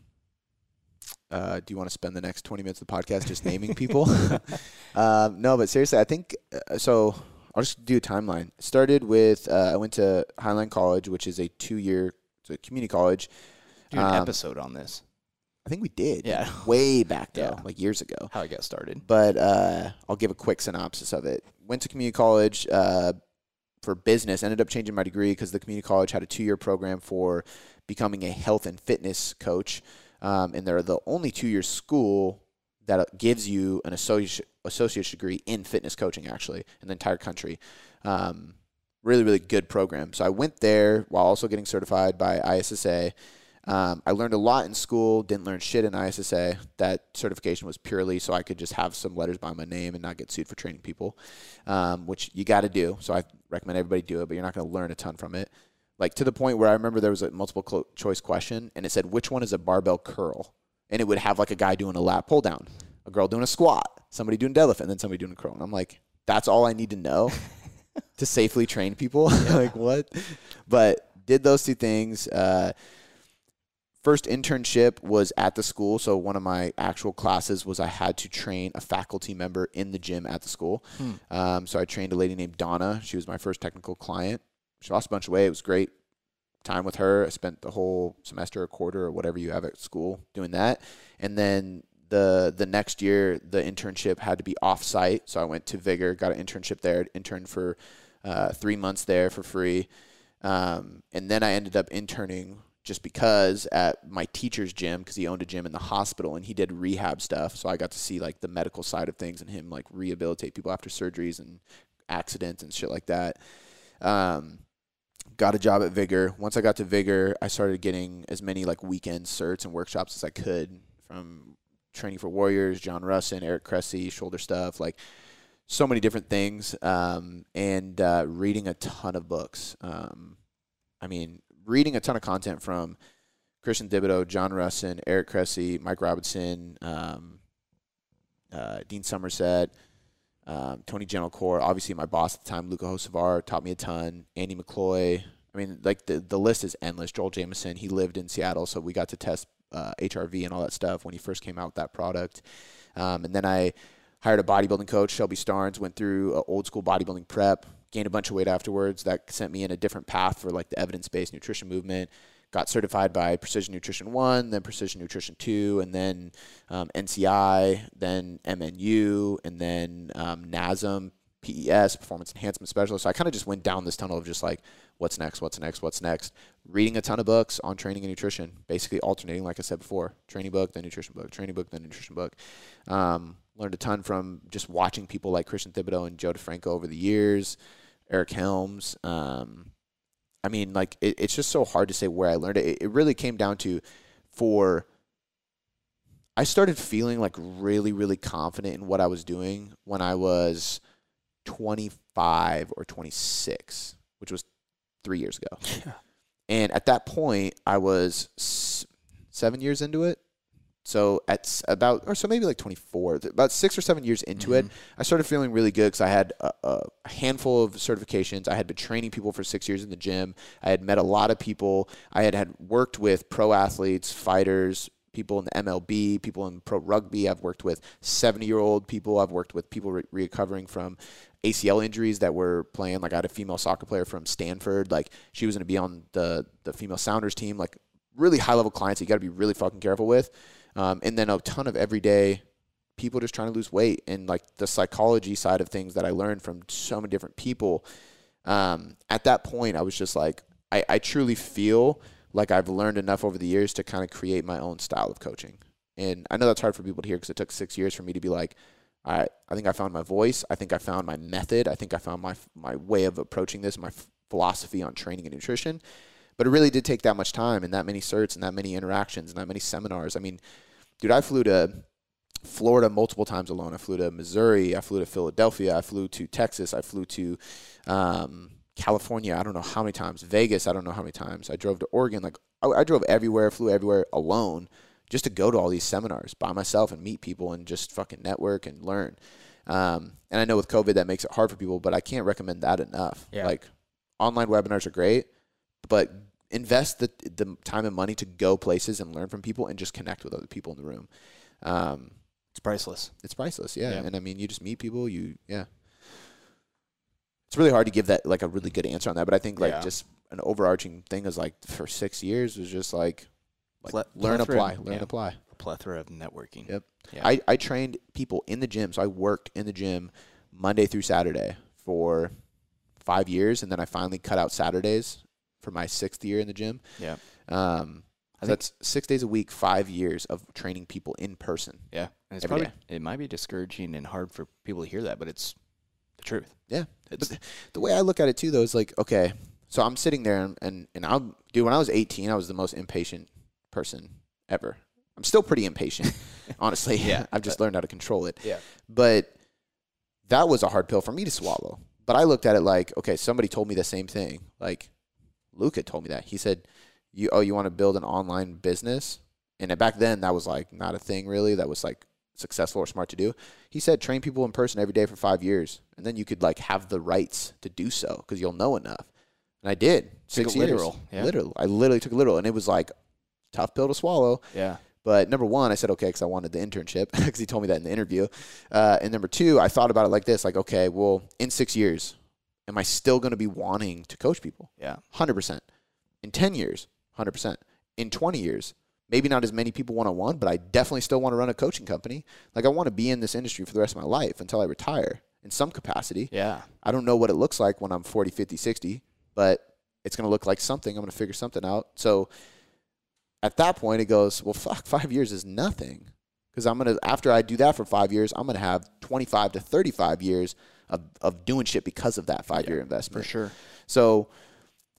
A: uh, do you want to spend the next 20 minutes of the podcast just naming people? um, no, but seriously, I think uh, so. I'll just do a timeline. Started with uh, I went to Highline College, which is a two-year it's a community college.
B: Do an
A: Um,
B: episode on this.
A: I think we did.
B: Yeah.
A: way back though,
B: Yeah.
A: like years ago.
B: How I got started.
A: But uh, I'll give a quick synopsis of it. Went to community college uh, for business. Ended up changing my degree because the community college had a two-year program for becoming a health and fitness coach, um, and they're the only two-year school that uh, gives you an associate associate's degree in fitness coaching, actually, in the entire country. Um, really, really good program. So I went there while also getting certified by ISSA. Um, I learned a lot in school, didn't learn shit in ISSA. That certification was purely so I could just have some letters by my name and not get sued for training people, um, which you got to do. So I recommend everybody do it, but you're not going to learn a ton from it. Like to the point where I remember there was a multiple clo- choice question and it said, which one is a barbell curl? And it would have like a guy doing a lat pull down, a girl doing a squat, somebody doing deadlift, and then somebody doing a curl. And I'm like, that's all I need to know to safely train people. like what? But did those two things. Uh, first internship was at the school. So one of my actual classes was I had to train a faculty member in the gym at the school.
B: Hmm.
A: Um, so I trained a lady named Donna. She was my first technical client. She lost a bunch of weight. It was great time with her. I spent the whole semester, a quarter, or whatever you have at school doing that. And then the the next year, the internship had to be off site. So I went to Vigor, got an internship there, interned for uh, three months there for free. Um, and then I ended up interning just because at my teacher's gym because he owned a gym in the hospital and he did rehab stuff. So I got to see like the medical side of things and him like rehabilitate people after surgeries and accidents and shit like that. Um, got a job at Vigor. Once I got to Vigor, I started getting as many like weekend certs and workshops as I could from training for Warriors, John Rusin, Eric Cressey, shoulder stuff, like so many different things, um, and uh, reading a ton of books. Um, I mean, reading a ton of content from Christian Thibaudeau, John Rusin, Eric Cressey, Mike Robertson, um, uh, Dean Somerset, um, Tony Gentilcore. Obviously, my boss at the time, Luka Hocevar, taught me a ton. Andy McCloy. I mean, like the the list is endless. Joel Jamieson. He lived in Seattle, so we got to test uh, HRV and all that stuff when he first came out with that product. Um, and then I hired a bodybuilding coach, Shelby Starnes. Went through a old school bodybuilding prep. Gained a bunch of weight afterwards. That sent me in a different path for like the evidence based nutrition movement got certified by Precision Nutrition One, then Precision Nutrition Two, and then um, NCI, then MNU, and then um, NASM, PES, Performance Enhancement Specialist. So I kind of just went down this tunnel of just like, what's next, what's next, what's next. Reading a ton of books on training and nutrition, basically alternating, like I said before, training book, then nutrition book, training book, then nutrition book. Um, learned a ton from just watching people like Christian Thibaudeau and Joe DeFranco over the years, Eric Helms. Um, I mean, like it, it's just so hard to say where I learned it. it. It really came down to for. I started feeling like really, really confident in what I was doing when I was 25 or 26, which was three years ago.
B: Yeah.
A: And at that point, I was s- seven years into it. So at about, or so maybe like 24 about six or seven years into it,
B: Mhm.
A: I started feeling really good because I had a, a handful of certifications. I had been training people for six years in the gym. I had met a lot of people. I had had worked with pro athletes, fighters, people in the MLB, people in pro rugby. I've worked with 70 year old people. I've worked with people re- recovering from ACL injuries that were playing. Like I had a female soccer player from Stanford. Like she was going to be on the the female Sounders team. Like really high level clients that you got to be really fucking careful with. Um, and then a ton of everyday people just trying to lose weight and like the psychology side of things that I learned from so many different people. Um, at that point, I was just like, I, I truly feel like I've learned enough over the years to kind of create my own style of coaching. And I know that's hard for people to hear because it took six years for me to be like, right, I think I found my voice. I think I found my method. I think I found my my way of approaching this, my f- philosophy on training and nutrition. But it really did take that much time and that many certs and that many interactions and that many seminars. I mean, dude, I flew to Florida multiple times alone. I flew to Missouri. I flew to Philadelphia. I flew to Texas. I flew to um, California. I don't know how many times. Vegas. I don't know how many times. I drove to Oregon. Like I, I drove everywhere. Flew everywhere alone just to go to all these seminars by myself and meet people and just fucking network and learn. Um, and I know with COVID that makes it hard for people, but I can't recommend that enough.
B: Yeah.
A: Like online webinars are great, but invest the the time and money to go places and learn from people and just connect with other people in the room. Um,
B: It's priceless.
A: it's priceless, yeah.
B: Yeah.
A: And I mean, you just meet people, you yeah. It's really hard to give that like a really good answer on that, but I think like
B: Yeah.
A: just an overarching thing is like for six years was just like, like
B: Ple-
A: learn,
B: plethora-
A: apply, learn,
B: yeah.
A: apply.
B: A plethora of networking.
A: Yep.
B: Yeah.
A: I, I trained people in the gym, so I worked in the gym Monday through Saturday for five years, and then I finally cut out Saturdays for my sixth year in the gym.
B: Yeah.
A: Um, so that's six days a week, five years of training people in person.
B: Yeah. And it's probably it might be discouraging and hard for people to hear that, but it's the truth.
A: Yeah.
B: It's
A: But the way I look at it too, though, is like, okay, so I'm sitting there and and, and I'm dude. When I was 18, I was the most impatient person ever. I'm still pretty impatient, honestly.
B: Yeah.
A: I've just learned how to control it.
B: Yeah.
A: But that was a hard pill for me to swallow. But I looked at it like, okay, somebody told me the same thing. Like Luka told me that. He said, "You oh, you want to build an online business?" And back then, that was like not a thing really. That was like successful or smart to do. He said, train people in person every day for five years, and then you could like have the rights to do so because you'll know enough. And I did six years.
B: literal, yeah.
A: Literal. I literally took it literal, and it was like tough pill to swallow.
B: yeah.
A: But number one, I said okay because I wanted the internship because he told me that in the interview. Uh, and number two, I thought about it like this: like, okay, well, in six years, am I still going to be wanting to coach people?
B: Yeah.
A: Hundred percent. In ten years, hundred percent. In twenty years, maybe not as many people one on one, but I definitely still want to run a coaching company. Like, I want to be in this industry for the rest of my life until I retire in some capacity.
B: Yeah.
A: I don't know what it looks like when I'm 40, 50, 60, but it's going to look like something. I'm going to figure something out. So at that point, it goes, well, fuck, five years is nothing. Because I'm going to, after I do that for five years, I'm going to have 25 to 35 years of, of doing shit because of that five year
B: For
A: investment.
B: For sure.
A: So,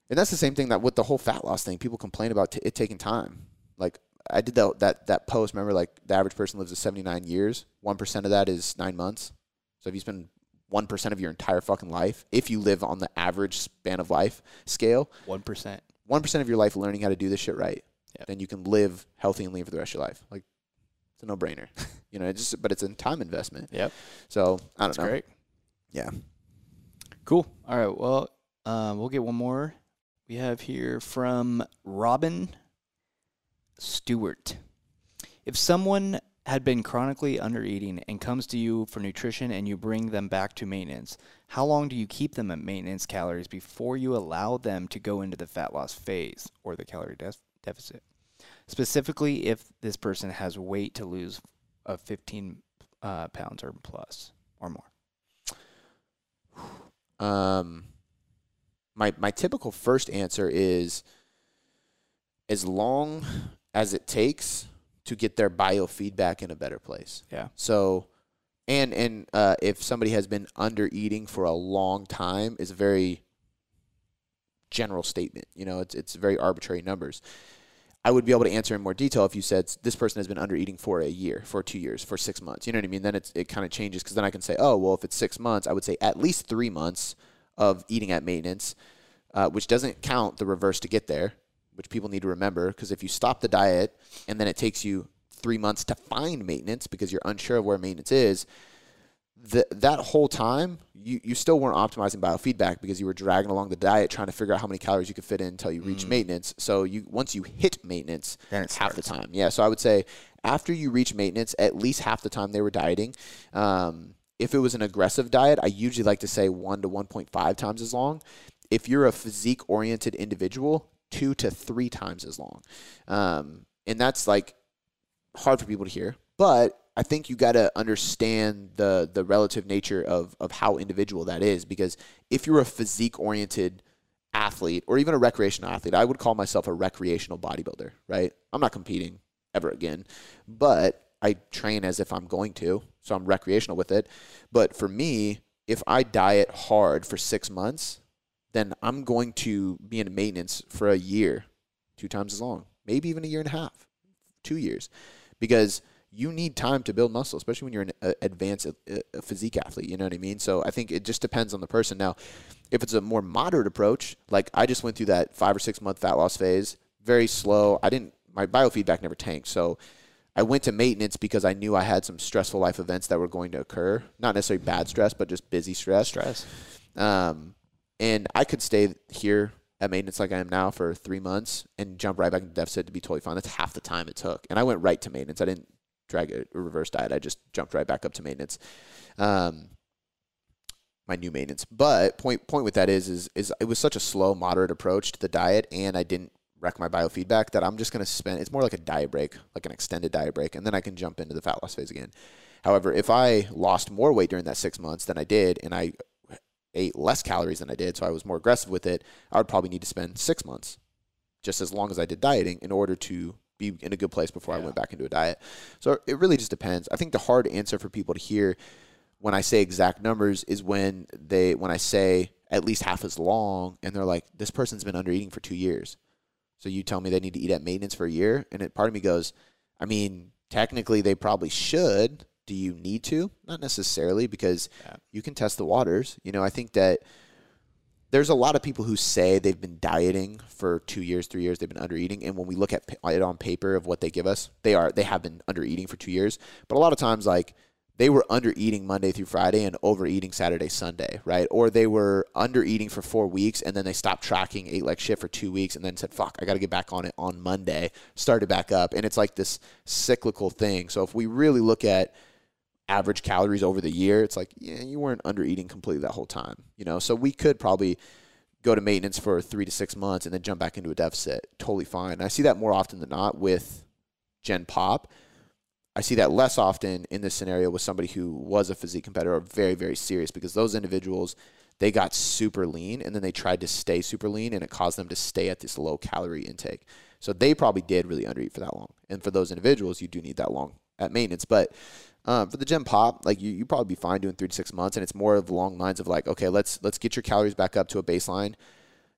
A: and that's the same thing that with the whole fat loss thing, people complain about t- it taking time. Like I did that, that, that post, remember, like the average person lives to 79 years. 1% of that is nine months. So if you spend 1% of your entire fucking life, if you live on the average span of life scale,
B: One percent.
A: 1% of your life learning how to do this shit right,
B: Yep.
A: then you can live healthy and lean for the rest of your life. Like it's a no brainer, you know, it's just, but it's a time investment.
B: Yep.
A: So I don't
B: That's
A: know.
B: great.
A: Yeah.
B: Cool. All right. Well, um, we'll get one more. We have here from Robin Stewart. If someone had been chronically undereating and comes to you for nutrition and you bring them back to maintenance, how long do you keep them at maintenance calories before you allow them to go into the fat loss phase or the calorie def- deficit? Specifically, if this person has weight to lose of 15 uh, pounds or plus or more.
A: Um, my my typical first answer is as long as it takes to get their biofeedback in a better place.
B: Yeah.
A: So, and and uh, if somebody has been under eating for a long time, is a very general statement. You know, it's it's very arbitrary numbers. I would be able to answer in more detail if you said this person has been under eating for a year, for two years, for six months. You know what I mean? Then it's, it kind of changes because then I can say, oh, well, if it's six months, I would say at least three months of eating at maintenance, uh, which doesn't count the reverse to get there, which people need to remember because if you stop the diet and then it takes you three months to find maintenance because you're unsure of where maintenance is, the, that whole time you, you still weren't optimizing biofeedback because you were dragging along the diet trying to figure out how many calories you could fit in until you reach mm. maintenance. So you once you hit maintenance then it's half the time. Yeah so i would say after you reach maintenance at least half the time they were dieting. Um, if it was an aggressive diet i usually like to say 1 to 1.5 times as long. If you're a physique oriented individual two to three times as long. Um, and that's like hard for people to hear but I think you got to understand the the relative nature of of how individual that is because if you're a physique oriented athlete or even a recreational athlete, I would call myself a recreational bodybuilder, right? I'm not competing ever again, but I train as if I'm going to, so I'm recreational with it. But for me, if I diet hard for 6 months, then I'm going to be in maintenance for a year, two times as long, maybe even a year and a half, 2 years. Because you need time to build muscle, especially when you're an advanced physique athlete. You know what I mean? So I think it just depends on the person. Now, if it's a more moderate approach, like I just went through that five or six month fat loss phase, very slow. I didn't, my biofeedback never tanked. So I went to maintenance because I knew I had some stressful life events that were going to occur. Not necessarily bad stress, but just busy stress.
B: Stress.
A: Um, and I could stay here at maintenance like I am now for three months and jump right back into deficit to be totally fine. That's half the time it took. And I went right to maintenance. I didn't drag a, reverse diet. I just jumped right back up to maintenance. Um, my new maintenance. But point point with that is is is it was such a slow, moderate approach to the diet, and I didn't wreck my biofeedback that I'm just going to spend. It's more like a diet break, like an extended diet break, and then I can jump into the fat loss phase again. However, if I lost more weight during that six months than I did, and I ate less calories than I did, so I was more aggressive with it, I would probably need to spend six months, just as long as I did dieting, in order to be in a good place before yeah. I went back into a diet. So it really just depends. I think the hard answer for people to hear when I say exact numbers is when they when I say at least half as long and they're like this person's been under eating for 2 years. So you tell me they need to eat at maintenance for a year and it part of me goes, I mean, technically they probably should. Do you need to? Not necessarily because yeah. you can test the waters. You know, I think that there's a lot of people who say they've been dieting for two years, three years. They've been under eating, and when we look at it on paper of what they give us, they are they have been under eating for two years. But a lot of times, like they were under eating Monday through Friday and overeating Saturday, Sunday, right? Or they were under eating for four weeks and then they stopped tracking, ate like shit for two weeks, and then said, "Fuck, I got to get back on it on Monday." Started back up, and it's like this cyclical thing. So if we really look at average calories over the year, it's like, yeah, you weren't under eating completely that whole time, you know? So we could probably go to maintenance for three to six months and then jump back into a deficit. Totally fine. I see that more often than not with Gen Pop. I see that less often in this scenario with somebody who was a physique competitor or very, very serious because those individuals, they got super lean and then they tried to stay super lean and it caused them to stay at this low calorie intake. So they probably did really undereat for that long. And for those individuals, you do need that long at maintenance. But um, for the Gen Pop, like you, you probably be fine doing three to six months, and it's more of long lines of like, okay, let's let's get your calories back up to a baseline.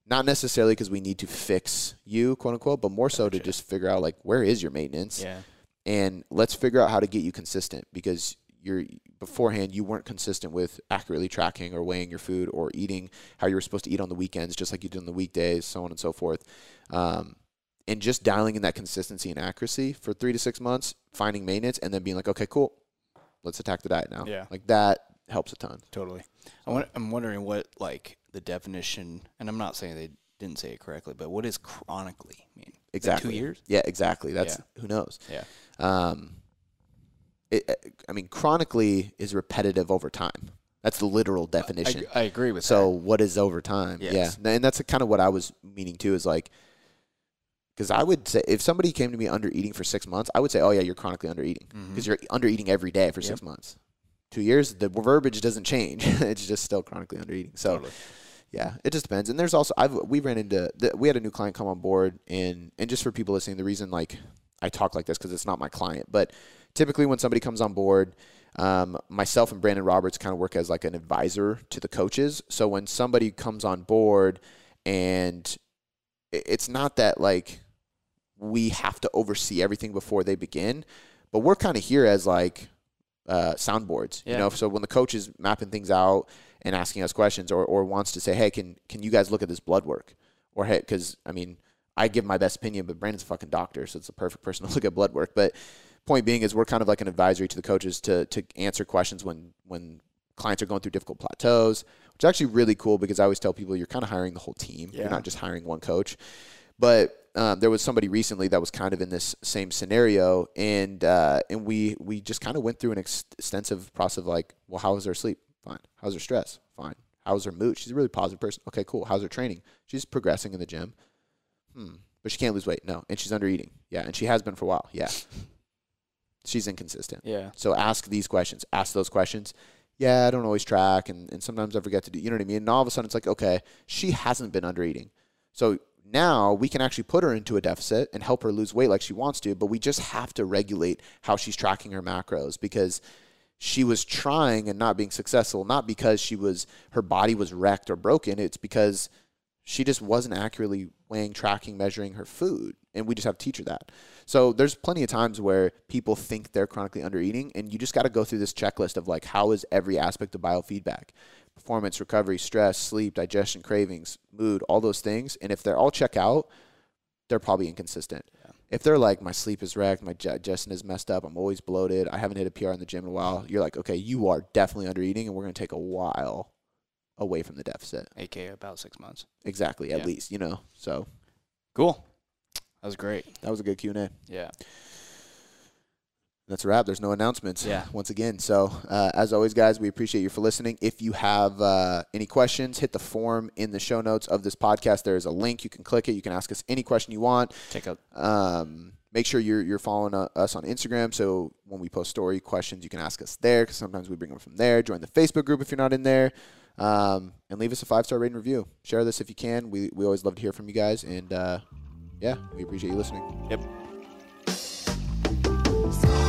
A: Not necessarily because we need to fix you, quote unquote, but more so to just figure out like where is your maintenance,
B: yeah,
A: and let's figure out how to get you consistent because you're beforehand you weren't consistent with accurately tracking or weighing your food or eating how you were supposed to eat on the weekends, just like you did on the weekdays, so on and so forth. Um, and just dialing in that consistency and accuracy for three to six months, finding maintenance, and then being like, okay, cool, let's attack the diet now.
B: Yeah.
A: Like that helps a ton.
B: Totally. I am wondering what like the definition, and I'm not saying they didn't say it correctly, but what does chronically mean?
A: Exactly.
B: two years?
A: Yeah, exactly. That's yeah. who knows.
B: Yeah.
A: Um, it, I mean, chronically is repetitive over time. That's the literal definition.
B: I, I agree with
A: so
B: that.
A: So what is over time? Yes. Yeah. And that's kind of what I was meaning too is like, because I would say if somebody came to me under eating for six months, I would say, oh yeah, you're chronically under eating because mm-hmm. you're under eating every day for yep. six months. Two years, the verbiage doesn't change. it's just still chronically under eating. So, totally. yeah, it just depends. And there's also I've we ran into the, we had a new client come on board, and and just for people listening, the reason like I talk like this because it's not my client, but typically when somebody comes on board. Um, myself and Brandon Roberts kind of work as like an advisor to the coaches. So when somebody comes on board and it's not that like we have to oversee everything before they begin. But we're kind of here as like uh, soundboards,
B: Yeah.
A: you know. So when the coach is mapping things out and asking us questions, or, or wants to say, "Hey, can can you guys look at this blood work?" Or hey, because I mean, I give my best opinion, but Brandon's a fucking doctor, so it's the perfect person to look at blood work. But point being is we're kind of like an advisory to the coaches to to answer questions when when clients are going through difficult plateaus, which is actually really cool because I always tell people you're kind of hiring the whole team.
B: Yeah.
A: You're not just hiring one coach. But um, there was somebody recently that was kind of in this same scenario, and uh, and we we just kind of went through an ex- extensive process of like, well, how was her sleep? Fine. How's her stress? Fine. How's her mood? She's a really positive person. Okay, cool. How's her training? She's progressing in the gym. Hmm. But she can't lose weight. No. And she's under eating. Yeah. And she has been for a while. Yeah. She's inconsistent.
B: Yeah.
A: So ask these questions. Ask those questions. Yeah, I don't always track, and, and sometimes I forget to do. You know what I mean? And all of a sudden, it's like, okay, she hasn't been under eating. So now we can actually put her into a deficit and help her lose weight like she wants to, but we just have to regulate how she's tracking her macros because she was trying and not being successful, not because she was her body was wrecked or broken. It's because she just wasn't accurately weighing, tracking, measuring her food. And we just have to teach her that. So there's plenty of times where people think they're chronically under eating, and you just got to go through this checklist of like, how is every aspect of biofeedback? Performance, recovery, stress, sleep, digestion, cravings, mood, all those things. And if they're all check out, they're probably inconsistent.
B: Yeah.
A: If they're like, my sleep is wrecked, my digestion is messed up, I'm always bloated, I haven't hit a PR in the gym in a while, you're like, okay, you are definitely under eating, and we're going to take a while away from the deficit.
B: AK about six months.
A: Exactly, at
B: Yeah.
A: least, you know. So
B: Cool. That was great.
A: that was a good Q&A.
B: Yeah.
A: That's a wrap. There's no announcements.
B: Yeah.
A: Once again, so uh, as always, guys, we appreciate you for listening. If you have uh, any questions, hit the form in the show notes of this podcast. There is a link. You can click it. You can ask us any question you want.
B: Take a
A: Um, make sure you're you're following uh, us on Instagram. So when we post story questions, you can ask us there because sometimes we bring them from there. Join the Facebook group if you're not in there, um, and leave us a five star rating review. Share this if you can. We we always love to hear from you guys, and uh, yeah, we appreciate you listening.
B: Yep.
C: Smile.